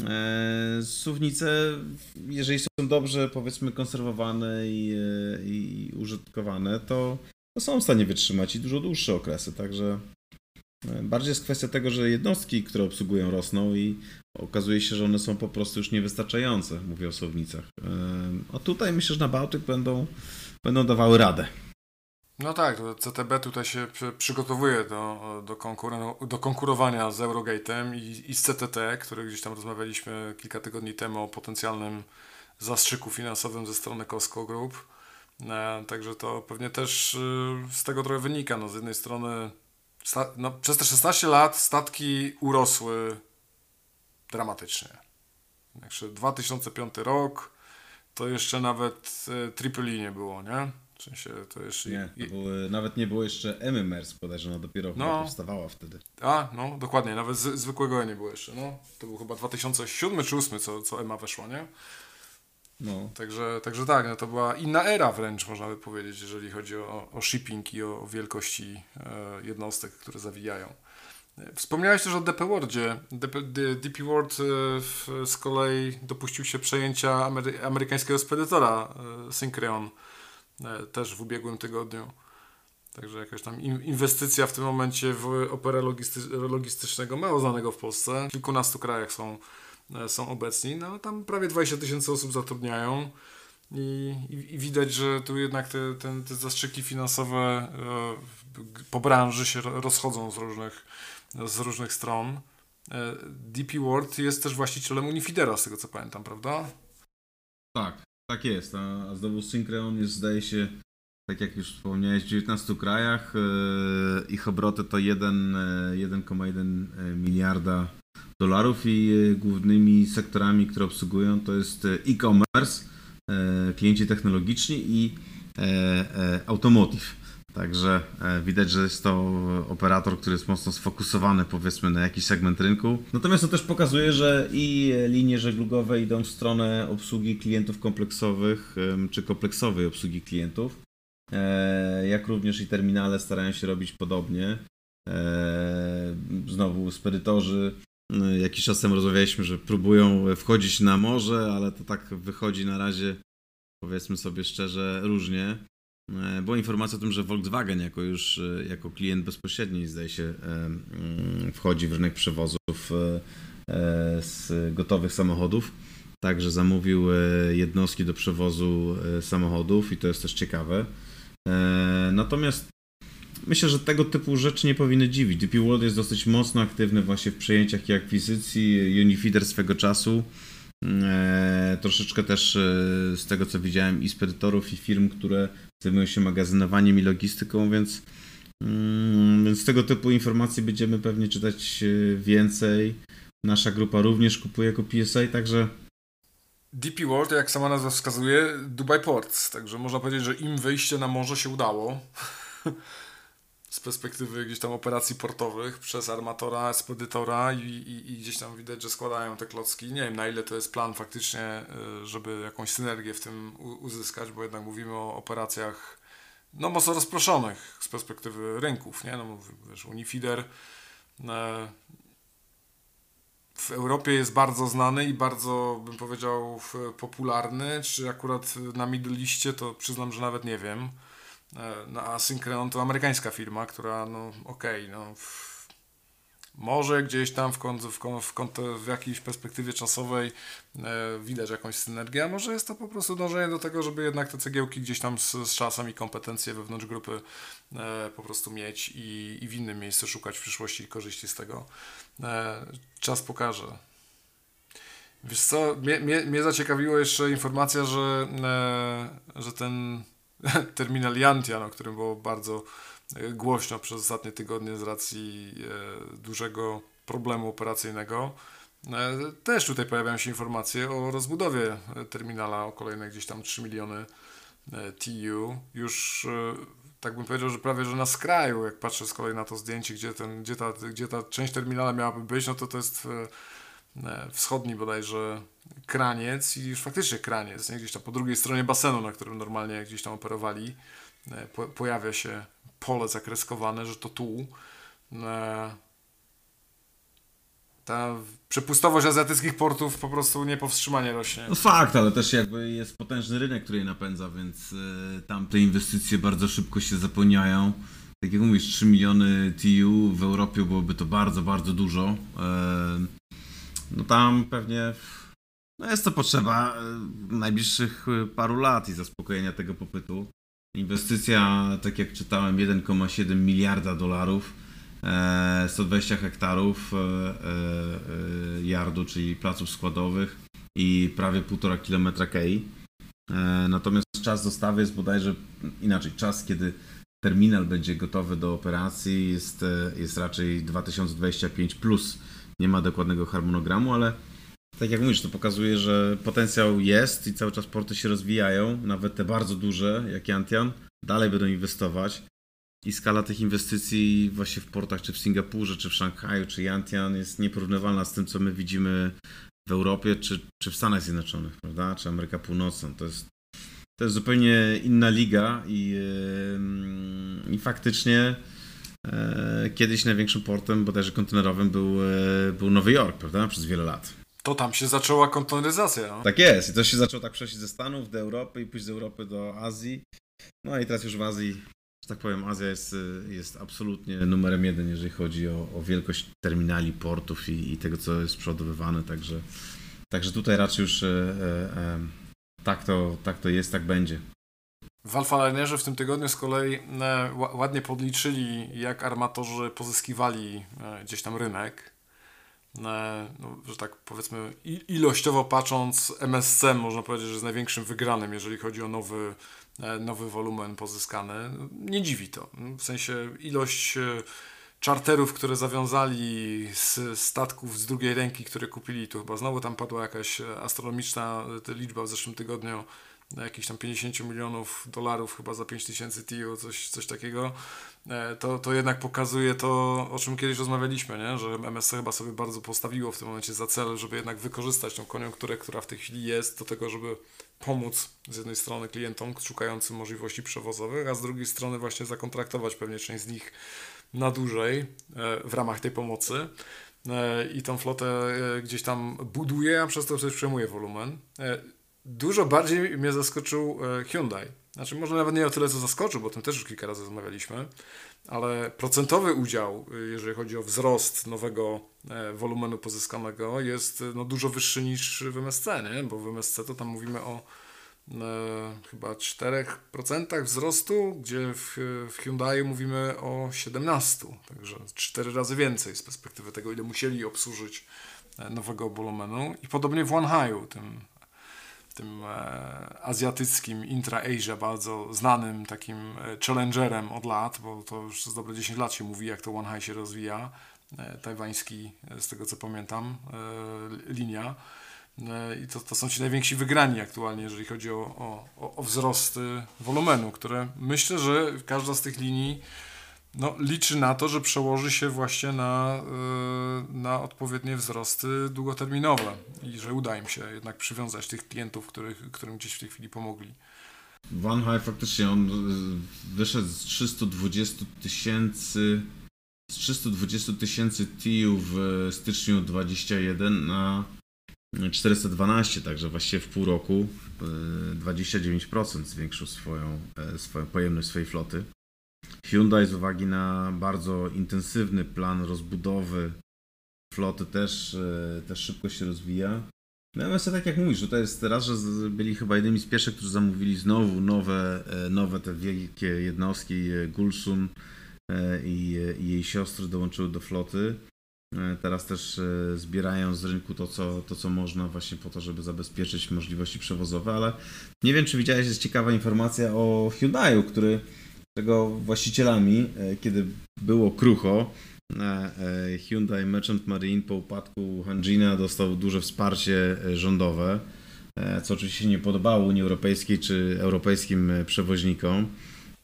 E, suwnice, jeżeli są dobrze, powiedzmy, konserwowane i, i użytkowane, to, to są w stanie wytrzymać i dużo dłuższe okresy, także Bardziej jest kwestia tego, że jednostki, które obsługują rosną i okazuje się, że one są po prostu już niewystarczające, mówię o słownicach. A tutaj myślę, że na Bałtyk będą, będą dawały radę. No tak, CTB tutaj się przygotowuje do, do, do konkurowania z Eurogate'em i, i z CTT, który gdzieś tam rozmawialiśmy kilka tygodni temu o potencjalnym zastrzyku finansowym ze strony Costco Group. E, także to pewnie też y, z tego trochę wynika. No, z jednej strony no, przez te 16 lat statki urosły dramatycznie. Także 2005 rok to jeszcze nawet e, Triple E nie było, nie? W sensie to jeszcze... Nie, to były, nawet nie było jeszcze MMRS, bodajże ona dopiero no. powstawała wtedy. A, no dokładnie, nawet z, zwykłego nie było jeszcze, no. To był chyba 2007 czy 2008, co, co EMA weszła, nie? No. Także, także tak, no to była inna era wręcz, można by powiedzieć, jeżeli chodzi o, o shipping i o wielkości e, jednostek, które zawijają. Wspomniałeś też o DP Worldzie. DP, DP World e, z kolei dopuścił się przejęcia amery amerykańskiego spedytora e, Syncreon e, też w ubiegłym tygodniu. Także jakaś tam inwestycja w tym momencie w opera logisty logistycznego, mało znanego w Polsce. W kilkunastu krajach są są obecni, no tam prawie 20 tysięcy osób zatrudniają i, i, i, widać, że tu jednak te, te, te zastrzyki finansowe e, po branży się rozchodzą z różnych, z różnych stron. E, DP World jest też właścicielem Unifidera, z tego co pamiętam, prawda? Tak, tak jest. A, a znowu Syncreon jest, zdaje się, tak jak już wspomniałeś, w 19 krajach. Ich obroty to 1,1 miliarda dolarów i e, głównymi sektorami, które obsługują to jest e, e-commerce, e, klienci technologiczni i automotive. Także widać, że jest to operator, który jest mocno sfokusowany powiedzmy na jakiś segment rynku. Natomiast to też pokazuje, że i linie żeglugowe idą w stronę obsługi klientów kompleksowych czy kompleksowej obsługi klientów. Jak również i terminale starają się robić podobnie. Znowu spedytorzy jakiś czas temu rozmawialiśmy, że próbują wchodzić na morze, ale to tak wychodzi na razie, powiedzmy sobie szczerze, różnie. E, była informacja o tym, że Volkswagen jako już e, jako klient bezpośredni zdaje się mm, wchodzi w rynek przewozów z gotowych samochodów. Także zamówił jednostki do przewozu samochodów i to jest też ciekawe. Natomiast myślę, że tego typu rzeczy nie powinny dziwić. DP World jest dosyć mocno aktywny właśnie w przejęciach i akwizycji. Unifeeder swego czasu E, troszeczkę też e, z tego co widziałem i spedytorów i firm, które zajmują się magazynowaniem i logistyką, więc, mm, tego typu informacji będziemy pewnie czytać e, więcej. Nasza grupa również kupuje jako PSA, także DP World, jak sama nazwa wskazuje, Dubai Ports, także można powiedzieć, że im wyjście na morze się udało. <laughs> z perspektywy gdzieś tam operacji portowych przez armatora, espedytora i, i, i, gdzieś tam widać, że składają te klocki. Nie wiem na ile to jest plan faktycznie, y, żeby jakąś synergię w tym uzyskać, bo jednak mówimy o operacjach no mocno rozproszonych z perspektywy rynków, nie? No wiesz, Unifider e, w Europie jest bardzo znany i bardzo, bym powiedział, popularny, czy akurat na Middle Eastie to przyznam, że nawet nie wiem. E, no, a Synchron to amerykańska firma, która, no okej, okay, no może gdzieś tam w, kąt, w, kąt, w, kąt, w jakiejś perspektywie czasowej e, widać jakąś synergię, a może jest to po prostu dążenie do tego, żeby jednak te cegiełki gdzieś tam z, z czasem i kompetencje wewnątrz grupy e, po prostu mieć i, i w innym miejscu szukać w przyszłości korzyści z tego. E, czas pokaże. Wiesz co, mnie, mnie, mnie zaciekawiła jeszcze informacja, że, e, że ten <laughs> terminal Jantian, o którym było bardzo e, głośno przez ostatnie tygodnie z racji e, dużego problemu operacyjnego. E, też tutaj pojawiają się informacje o rozbudowie terminala o kolejne gdzieś tam 3 miliony TU. Już tak bym powiedział, że prawie że na skraju, jak patrzę z kolei na to zdjęcie, gdzie, ten, gdzie, ta, gdzie ta część terminala miałaby być, no to to jest wschodni bodajże kraniec i już faktycznie kraniec, nie? gdzieś tam po drugiej stronie basenu, na którym normalnie gdzieś tam operowali, e, po, pojawia się pole zakreskowane, że to tu. E, ta przepustowość azjatyckich portów po prostu niepowstrzymanie rośnie. No fakt, ale też jakby jest potężny rynek, który je napędza, więc tam te inwestycje bardzo szybko się zapełniają. Tak jak mówisz, 3 miliony TU w Europie byłoby to bardzo, bardzo dużo. No tam pewnie no jest to potrzeba e, najbliższych e, paru lat i zaspokojenia tego popytu. Inwestycja, tak jak czytałem, 1,7 miliarda dolarów, 120 e, hektarów yardu, czyli placów składowych i prawie 1,5 kilometra kei. Natomiast czas dostawy jest bodajże inaczej. Czas, kiedy terminal będzie gotowy do operacji jest, jest raczej 2025 plus. Nie ma dokładnego harmonogramu, ale tak jak mówisz, to pokazuje, że potencjał jest i cały czas porty się rozwijają, nawet te bardzo duże, jak Yantian, dalej będą inwestować. I skala tych inwestycji właśnie w portach, czy w Singapurze, czy w Szanghaju, czy Yantian jest nieporównywalna z tym, co my widzimy w Europie, czy, czy w Stanach Zjednoczonych, prawda? Czy Ameryka Północna. To jest, to jest zupełnie inna liga i, i faktycznie kiedyś największym portem bodajże kontenerowym był, yy, był Nowy Jork, prawda? Przez wiele lat. To tam się zaczęła konteneryzacja. No? Tak jest. I to się zaczęło tak przejść ze Stanów do Europy i pójść z Europy do Azji. No i teraz już w Azji, że tak powiem, Azja jest, jest absolutnie numerem jeden, jeżeli chodzi o, o wielkość terminali, portów i, i, tego, co jest przodowywane. Także, także tutaj raczej już e, e, tak, to, tak to jest, tak będzie. W Alfa w tym tygodniu z kolei e, ładnie podliczyli, jak armatorzy pozyskiwali e, gdzieś tam rynek E, no, że tak powiedzmy ilościowo patrząc MSC można powiedzieć, że jest największym wygranym, jeżeli chodzi o nowy, nowy wolumen pozyskany. Nie dziwi to. W sensie ilość czarterów, które zawiązali z statków z drugiej ręki, które kupili, tu chyba znowu tam padła jakaś astronomiczna liczba w zeszłym tygodniu, jakichś tam 50 milionów dolarów chyba za 5000 TIO, coś, coś takiego, e, to, to jednak pokazuje to, o czym kiedyś rozmawialiśmy, nie? że MSC chyba sobie bardzo postawiło w tym momencie za cel, żeby jednak wykorzystać tą koniunkturę, która w tej chwili jest, do tego, żeby pomóc z jednej strony klientom szukającym możliwości przewozowych, a z drugiej strony właśnie zakontraktować pewnie część z nich na dłużej e, w ramach tej pomocy. E, i tą flotę gdzieś tam buduje, a przez to też przejmuje wolumen dużo bardziej mnie zaskoczył e, Hyundai. Znaczy, może nawet nie o tyle, co zaskoczył, bo o tym też już kilka razy rozmawialiśmy, ale procentowy udział, e, jeżeli chodzi o wzrost nowego wolumenu pozyskanego, jest no, dużo wyższy niż w MSC, nie? bo w MSC to tam mówimy o e, chyba 4% wzrostu, gdzie w, w Hyundai mówimy o 17%, także 4 razy więcej z perspektywy tego, ile musieli obsłużyć nowego wolumenu. I podobnie w Wanhaiu, tym tym e, azjatyckim Intra-Asia, bardzo znanym takim e, challengerem od lat, bo to już z dobre 10 lat się mówi, jak to One się rozwija. E, tajwański, z tego co pamiętam, linia. I to, to są ci najwięksi wygrani aktualnie, jeżeli chodzi o, o, o wzrosty wolumenu, które myślę, że każda z tych linii no, liczy na to, że przełoży się właśnie na, y, na odpowiednie wzrosty długoterminowe i że uda im się jednak przywiązać tych klientów, których, którym gdzieś w tej chwili pomogli. Van High faktycznie on wyszedł z 320 tysięcy z 320 tysięcy TIU w styczniu 21 na 412, także właściwie w pół roku 29% y, zwiększył swoją, e, swoją pojemność swojej floty. Hyundai z uwagi na bardzo intensywny plan rozbudowy floty też, e, też szybko się rozwija. Natomiast tak jak mówisz, to jest raz, że byli chyba jednymi z pierwszych, którzy zamówili znowu nowe, e, nowe te wielkie jednostki e, Gulsun i, i jej siostry dołączyły do floty. Teraz też zbierają z rynku to co, to, co można właśnie po to, żeby zabezpieczyć możliwości przewozowe, ale nie wiem, czy widziałeś, jest ciekawa informacja o Hyundaiu, który czego właścicielami, e, kiedy było krucho, e, e, Hyundai Merchant Marine po upadku Hanjina dostał duże wsparcie rządowe, co oczywiście nie podobało Unii Europejskiej czy europejskim przewoźnikom.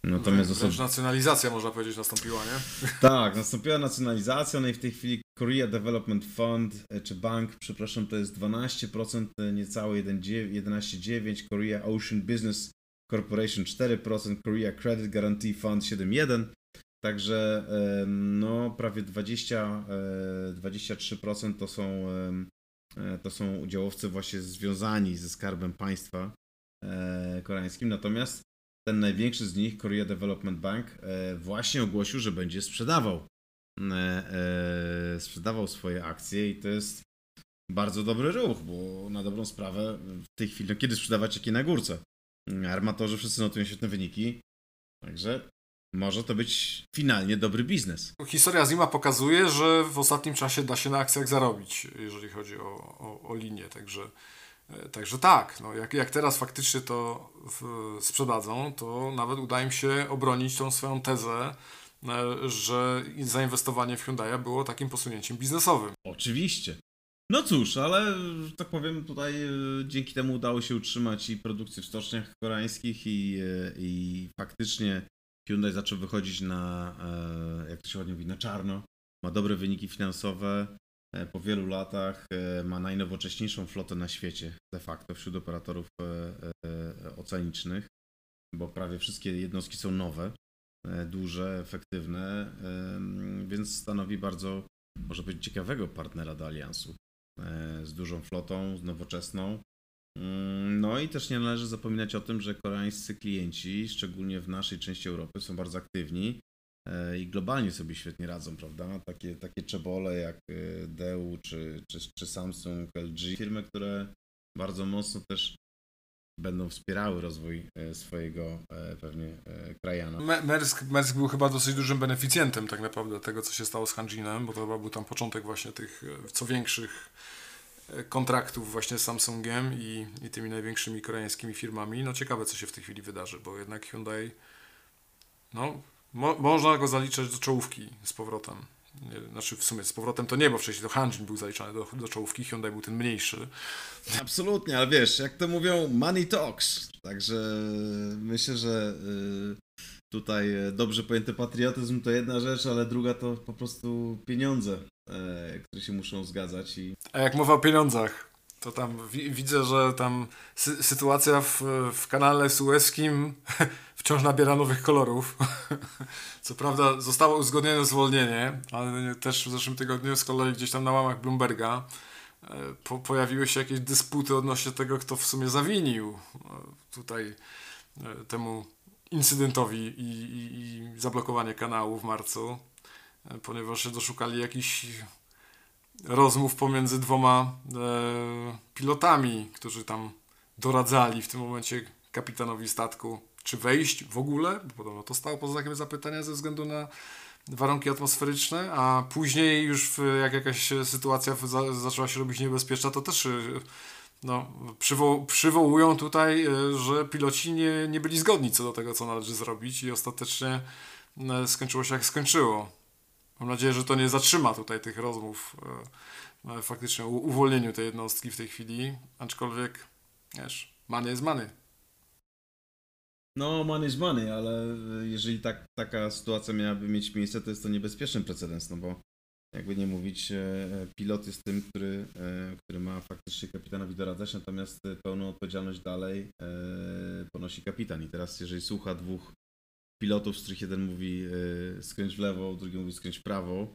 Natomiast dostał... nacjonalizacja, można powiedzieć, nastąpiła, nie? <laughs> Tak, nastąpiła nacjonalizacja, no i w tej chwili Korea Development Fund, czy bank, przepraszam, to jest 12%, niecałe 11,9%, Korea Ocean Business Corporation 4%, Korea Credit Guarantee Fund 7,1%. Także no, prawie 20, 23% e, to są, e, to są udziałowcy właśnie związani ze skarbem państwa e, koreańskim. Natomiast ten największy z nich, Korea Development Bank, właśnie ogłosił, że będzie sprzedawał sprzedawał swoje akcje i to jest bardzo dobry ruch, bo na dobrą sprawę w tej chwili, no kiedy sprzedawać jakie na górce? Armatorzy wszyscy notują świetne wyniki. Także może to być finalnie dobry biznes. Historia Zima pokazuje, że w ostatnim czasie da się na akcjach zarobić, jeżeli chodzi o, o, o linię. Także, e, także tak, no jak, jak teraz faktycznie to w, sprzedadzą, to nawet uda im się obronić tą swoją tezę, e, że zainwestowanie w Hyundai było takim posunięciem biznesowym. Oczywiście. No cóż, ale tak powiem, tutaj e, dzięki temu udało się utrzymać i produkcję w stoczniach koreańskich i, e, i faktycznie Hyundai zaczął wychodzić na, e, jak to się ładnie mówi, na czarno. Ma dobre wyniki finansowe. Po wielu latach ma najnowocześniejszą flotę na świecie de facto wśród operatorów oceanicznych, bo prawie wszystkie jednostki są nowe, duże, efektywne, więc stanowi bardzo, może być ciekawego partnera do aliansu. E, z dużą flotą, z nowoczesną. Mm, no i też nie należy zapominać o tym, że koreańscy klienci, szczególnie w naszej części Europy, są bardzo aktywni e, i globalnie sobie świetnie radzą, prawda? Takie, takie czebole jak e, Dell czy, czy, czy Samsung, LG, firmy, które bardzo mocno też będą wspierały rozwój swojego pewnie krajana. Mersk, Mersk był chyba dosyć dużym beneficjentem tak naprawdę tego, co się stało z Hanjinem, bo to chyba był tam początek właśnie tych co większych kontraktów właśnie z Samsungiem i, i tymi największymi koreańskimi firmami. No ciekawe, co się w tej chwili wydarzy, bo jednak Hyundai, no, mo można go zaliczać do czołówki z powrotem. Nie, znaczy w sumie z powrotem to nie, bo wcześniej to Hanjin był zaliczany do, do czołówki, Hyundai był ten mniejszy. Absolutnie, ale wiesz, jak to mówią, money talks. Także myślę, że y, tutaj dobrze pojęty patriotyzm to jedna rzecz, ale druga to po prostu pieniądze. E, które się muszą zgadzać. I... A jak mowa o pieniądzach, to tam wi widzę, że tam sy sytuacja w, w kanale sueskim <laughs> wciąż nabiera nowych kolorów. <laughs> Co prawda zostało uzgodnione zwolnienie, ale też w zeszłym tygodniu z kolei gdzieś tam na łamach Bloomberga po, pojawiły się jakieś dysputy odnośnie tego, kto w sumie zawinił tutaj temu incydentowi i, i, i zablokowanie kanału w marcu, ponieważ się doszukali jakichś rozmów pomiędzy dwoma e, pilotami, którzy tam doradzali w tym momencie kapitanowi statku, czy wejść w ogóle, bo podobno to stało poza znakiem zapytania ze względu na warunki atmosferyczne, a później już w, jak jakaś sytuacja za, zaczęła się robić niebezpieczna, to też e, no, przywo przywołują tutaj, e, że piloci nie, nie byli zgodni co do tego, co należy zrobić i ostatecznie e, skończyło się jak skończyło. Mam nadzieję, że to nie zatrzyma tutaj tych rozmów e, faktycznie o uwolnieniu tej jednostki w tej chwili, aczkolwiek, wiesz, money jest money. No, money is money, ale jeżeli tak, taka sytuacja miałaby mieć miejsce, to jest to niebezpieczny precedens, no bo jakby nie mówić, e, pilot jest tym, który, e, który ma faktycznie kapitanowi doradzać, natomiast pełną odpowiedzialność dalej e, ponosi kapitan. I teraz, jeżeli słucha dwóch pilotów, z których jeden mówi skręć w lewo, drugi mówi skręć w prawo,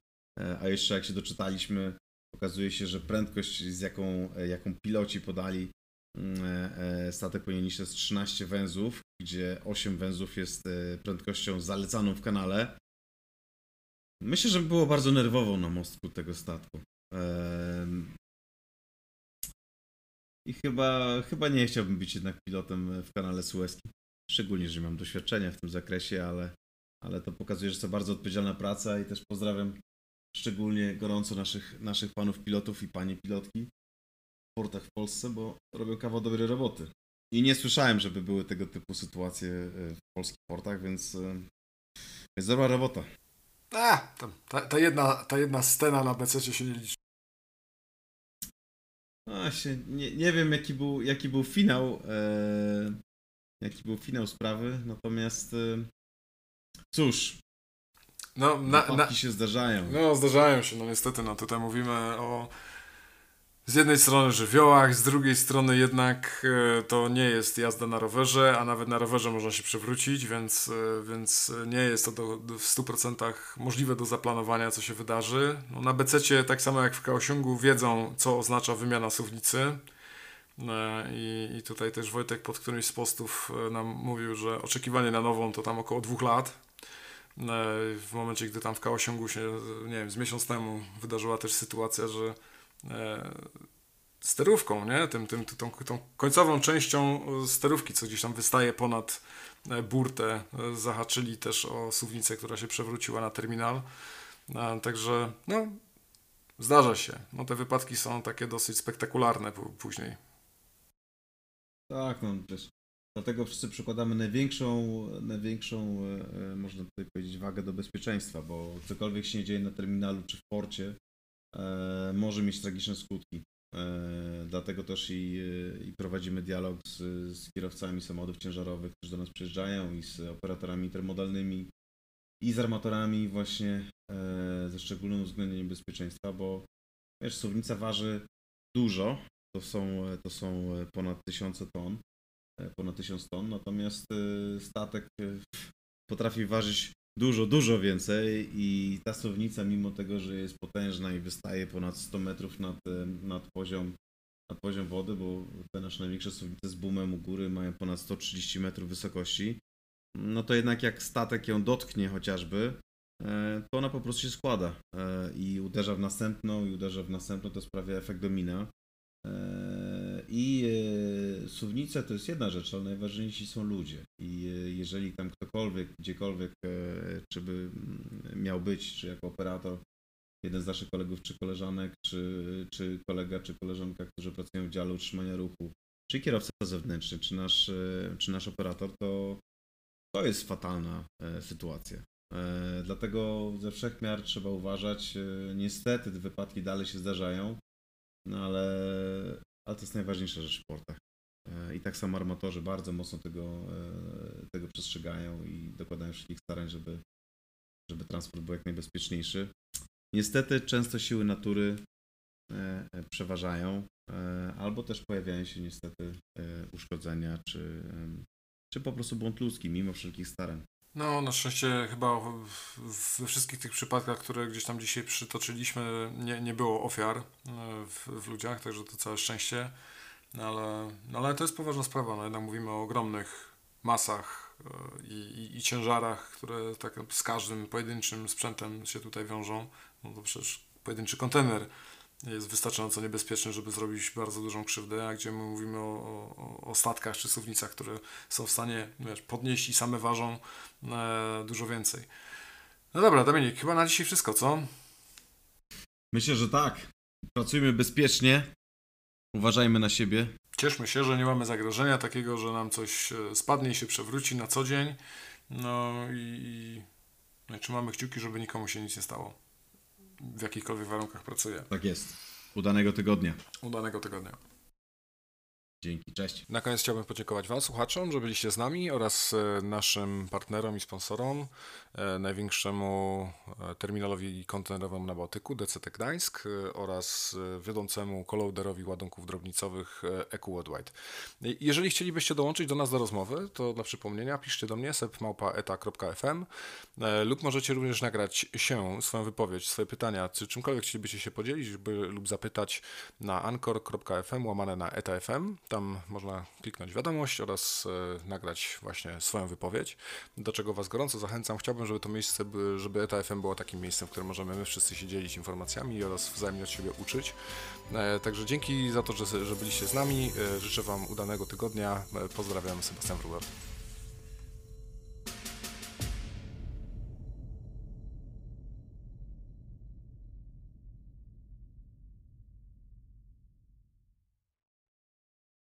a jeszcze jak się doczytaliśmy, okazuje się, że prędkość, z jaką, jaką piloci podali mm, statek powinien jest 13 węzłów, gdzie 8 węzłów jest prędkością zalecaną w kanale, Myślę, że było bardzo nerwowo na mostku tego statku. I chyba, chyba nie chciałbym być jednak pilotem w kanale Suezkim. Szczególnie, że mam doświadczenia w tym zakresie, ale, ale to pokazuje, że to bardzo odpowiedzialna praca i też pozdrawiam szczególnie gorąco naszych, naszych panów pilotów i panie pilotki w portach w Polsce, bo robią kawał dobrej roboty. I nie słyszałem, żeby były tego typu sytuacje e, w polskich portach, więc jest dobra robota. A, ta, ta, jedna, ta jedna scena na BC się nie liczy. Właśnie, nie, nie wiem jaki był, jaki był finał, e, jaki był finał sprawy, natomiast e, cóż, no, na, na, się zdarzają. No, zdarzają się, no niestety, no tutaj mówimy o z jednej strony żywiołach, z drugiej strony jednak e, to nie jest jazda na rowerze, a nawet na rowerze można się przewrócić, więc, e, więc nie jest to do, do w 100% możliwe do zaplanowania, co się wydarzy. No, na BC tak samo jak w Kaosiągu wiedzą, co oznacza wymiana suwnicy. E, I, I tutaj też Wojtek pod którymś z postów nam mówił, że oczekiwanie na nową to tam około dwóch lat. W momencie, gdy tam w Kaosiągu się, nie wiem, z miesiąc temu wydarzyła też sytuacja, że E, sterówką, nie? Tym, tym, tą, tą końcową częścią sterówki, co gdzieś tam wystaje ponad e, burtę, e, zahaczyli też o suwnicę, która się przewróciła na terminal. Także, no, zdarza się. No, te wypadki są takie dosyć spektakularne później. Tak, no też. Dlatego wszyscy przykładamy największą, największą, można tutaj powiedzieć, wagę do bezpieczeństwa, bo cokolwiek się dzieje na terminalu czy w porcie, E, może mieć tragiczne skutki. E, dlatego też i, i prowadzimy dialog z, z, kierowcami samochodów ciężarowych, którzy do nas przyjeżdżają i z operatorami intermodalnymi i z armatorami właśnie e, ze szczególnym uwzględnieniem bezpieczeństwa, bo wiesz, suwnica waży dużo, to są, to są ponad tysiące ton, ponad tysiąc ton, natomiast statek potrafi ważyć dużo, dużo więcej i ta słownica, mimo tego, że jest potężna i wystaje ponad 100 metrów nad, nad, poziom, nad poziom wody, bo te nasze największe słownice z boomem u góry mają ponad 130 metrów wysokości, no to jednak jak statek ją dotknie chociażby, e, to ona po prostu się składa e, i uderza w następną, i uderza w następną, to sprawia efekt domina. E, I e, suwnice to jest jedna rzecz, ale najważniejsi są ludzie. I e, jeżeli tam ktokolwiek, gdziekolwiek, czy by mm, miał być, czy jako operator, jeden z naszych kolegów czy koleżanek, czy, czy kolega, czy koleżanka, którzy pracują w dziale utrzymania ruchu, czy kierowca zewnętrzny, czy nasz, czy nasz operator, to to jest fatalna sytuacja. Dlatego ze wszech miar trzeba uważać. Niestety te wypadki dalej się zdarzają. No ale, ale to jest najważniejsza rzecz w portach. E, I tak samo armatorzy bardzo mocno tego, e, tego przestrzegają i dokładają wszystkich starań, żeby, żeby transport był jak najbezpieczniejszy. Niestety często siły natury e, przeważają, albo też pojawiają się niestety uszkodzenia, czy, czy po prostu błąd ludzki, mimo wszelkich starań. No, na szczęście chyba we wszystkich tych przypadkach, które gdzieś tam dzisiaj przytoczyliśmy, nie, nie było ofiar e, w, w ludziach, także to całe szczęście. No ale, no ale to jest poważna sprawa, no jednak mówimy o ogromnych masach e, i, i, i ciężarach, które tak z każdym pojedynczym sprzętem się tutaj wiążą. No to przecież pojedynczy kontener jest wystarczająco niebezpieczny, żeby zrobić bardzo dużą krzywdę, a gdzie my mówimy o, o, o statkach czy suwnicach, które są w stanie wiesz, podnieść i same ważą e, dużo więcej. No dobra, Dominik, chyba na dzisiaj wszystko, co? Myślę, że tak. Pracujmy bezpiecznie. Uważajmy na siebie. Cieszmy się, że nie mamy zagrożenia takiego, że nam coś e, spadnie i się przewróci na co dzień. No i, no i trzymamy kciuki, żeby nikomu się nic nie stało. W jakichkolwiek warunkach pracuje. Tak jest. Udanego tygodnia. Udanego tygodnia. Dzięki, cześć. Na koniec chciałbym podziękować Wam, słuchaczom, że byliście z nami oraz e, naszym partnerom i sponsorom, e, największemu e, terminalowi kontenerowemu na Bałtyku, DCT Gdańsk oraz wiodącemu kolauderowi ładunków drobnicowych EQ Worldwide. Jeżeli chcielibyście dołączyć do nas do rozmowy, to dla przypomnienia piszcie do mnie sepmałpa.eta.fm lub możecie również nagrać się, swoją wypowiedź, swoje pytania, czy czymkolwiek chcielibyście się podzielić by, lub zapytać na anchor.fm łamane na eta.fm. Tam można kliknąć wiadomość oraz e, nagrać właśnie swoją wypowiedź, do czego Was gorąco zachęcam. Chciałbym, żeby to miejsce, by, żeby ETA.fm było takim miejscem, w którym możemy my wszyscy się dzielić informacjami oraz wzajemnie od siebie uczyć. E, Także dzięki za to, że, że byliście z nami. E, Życzę Wam udanego tygodnia. Pozdrawiam, Sebastian Wruber.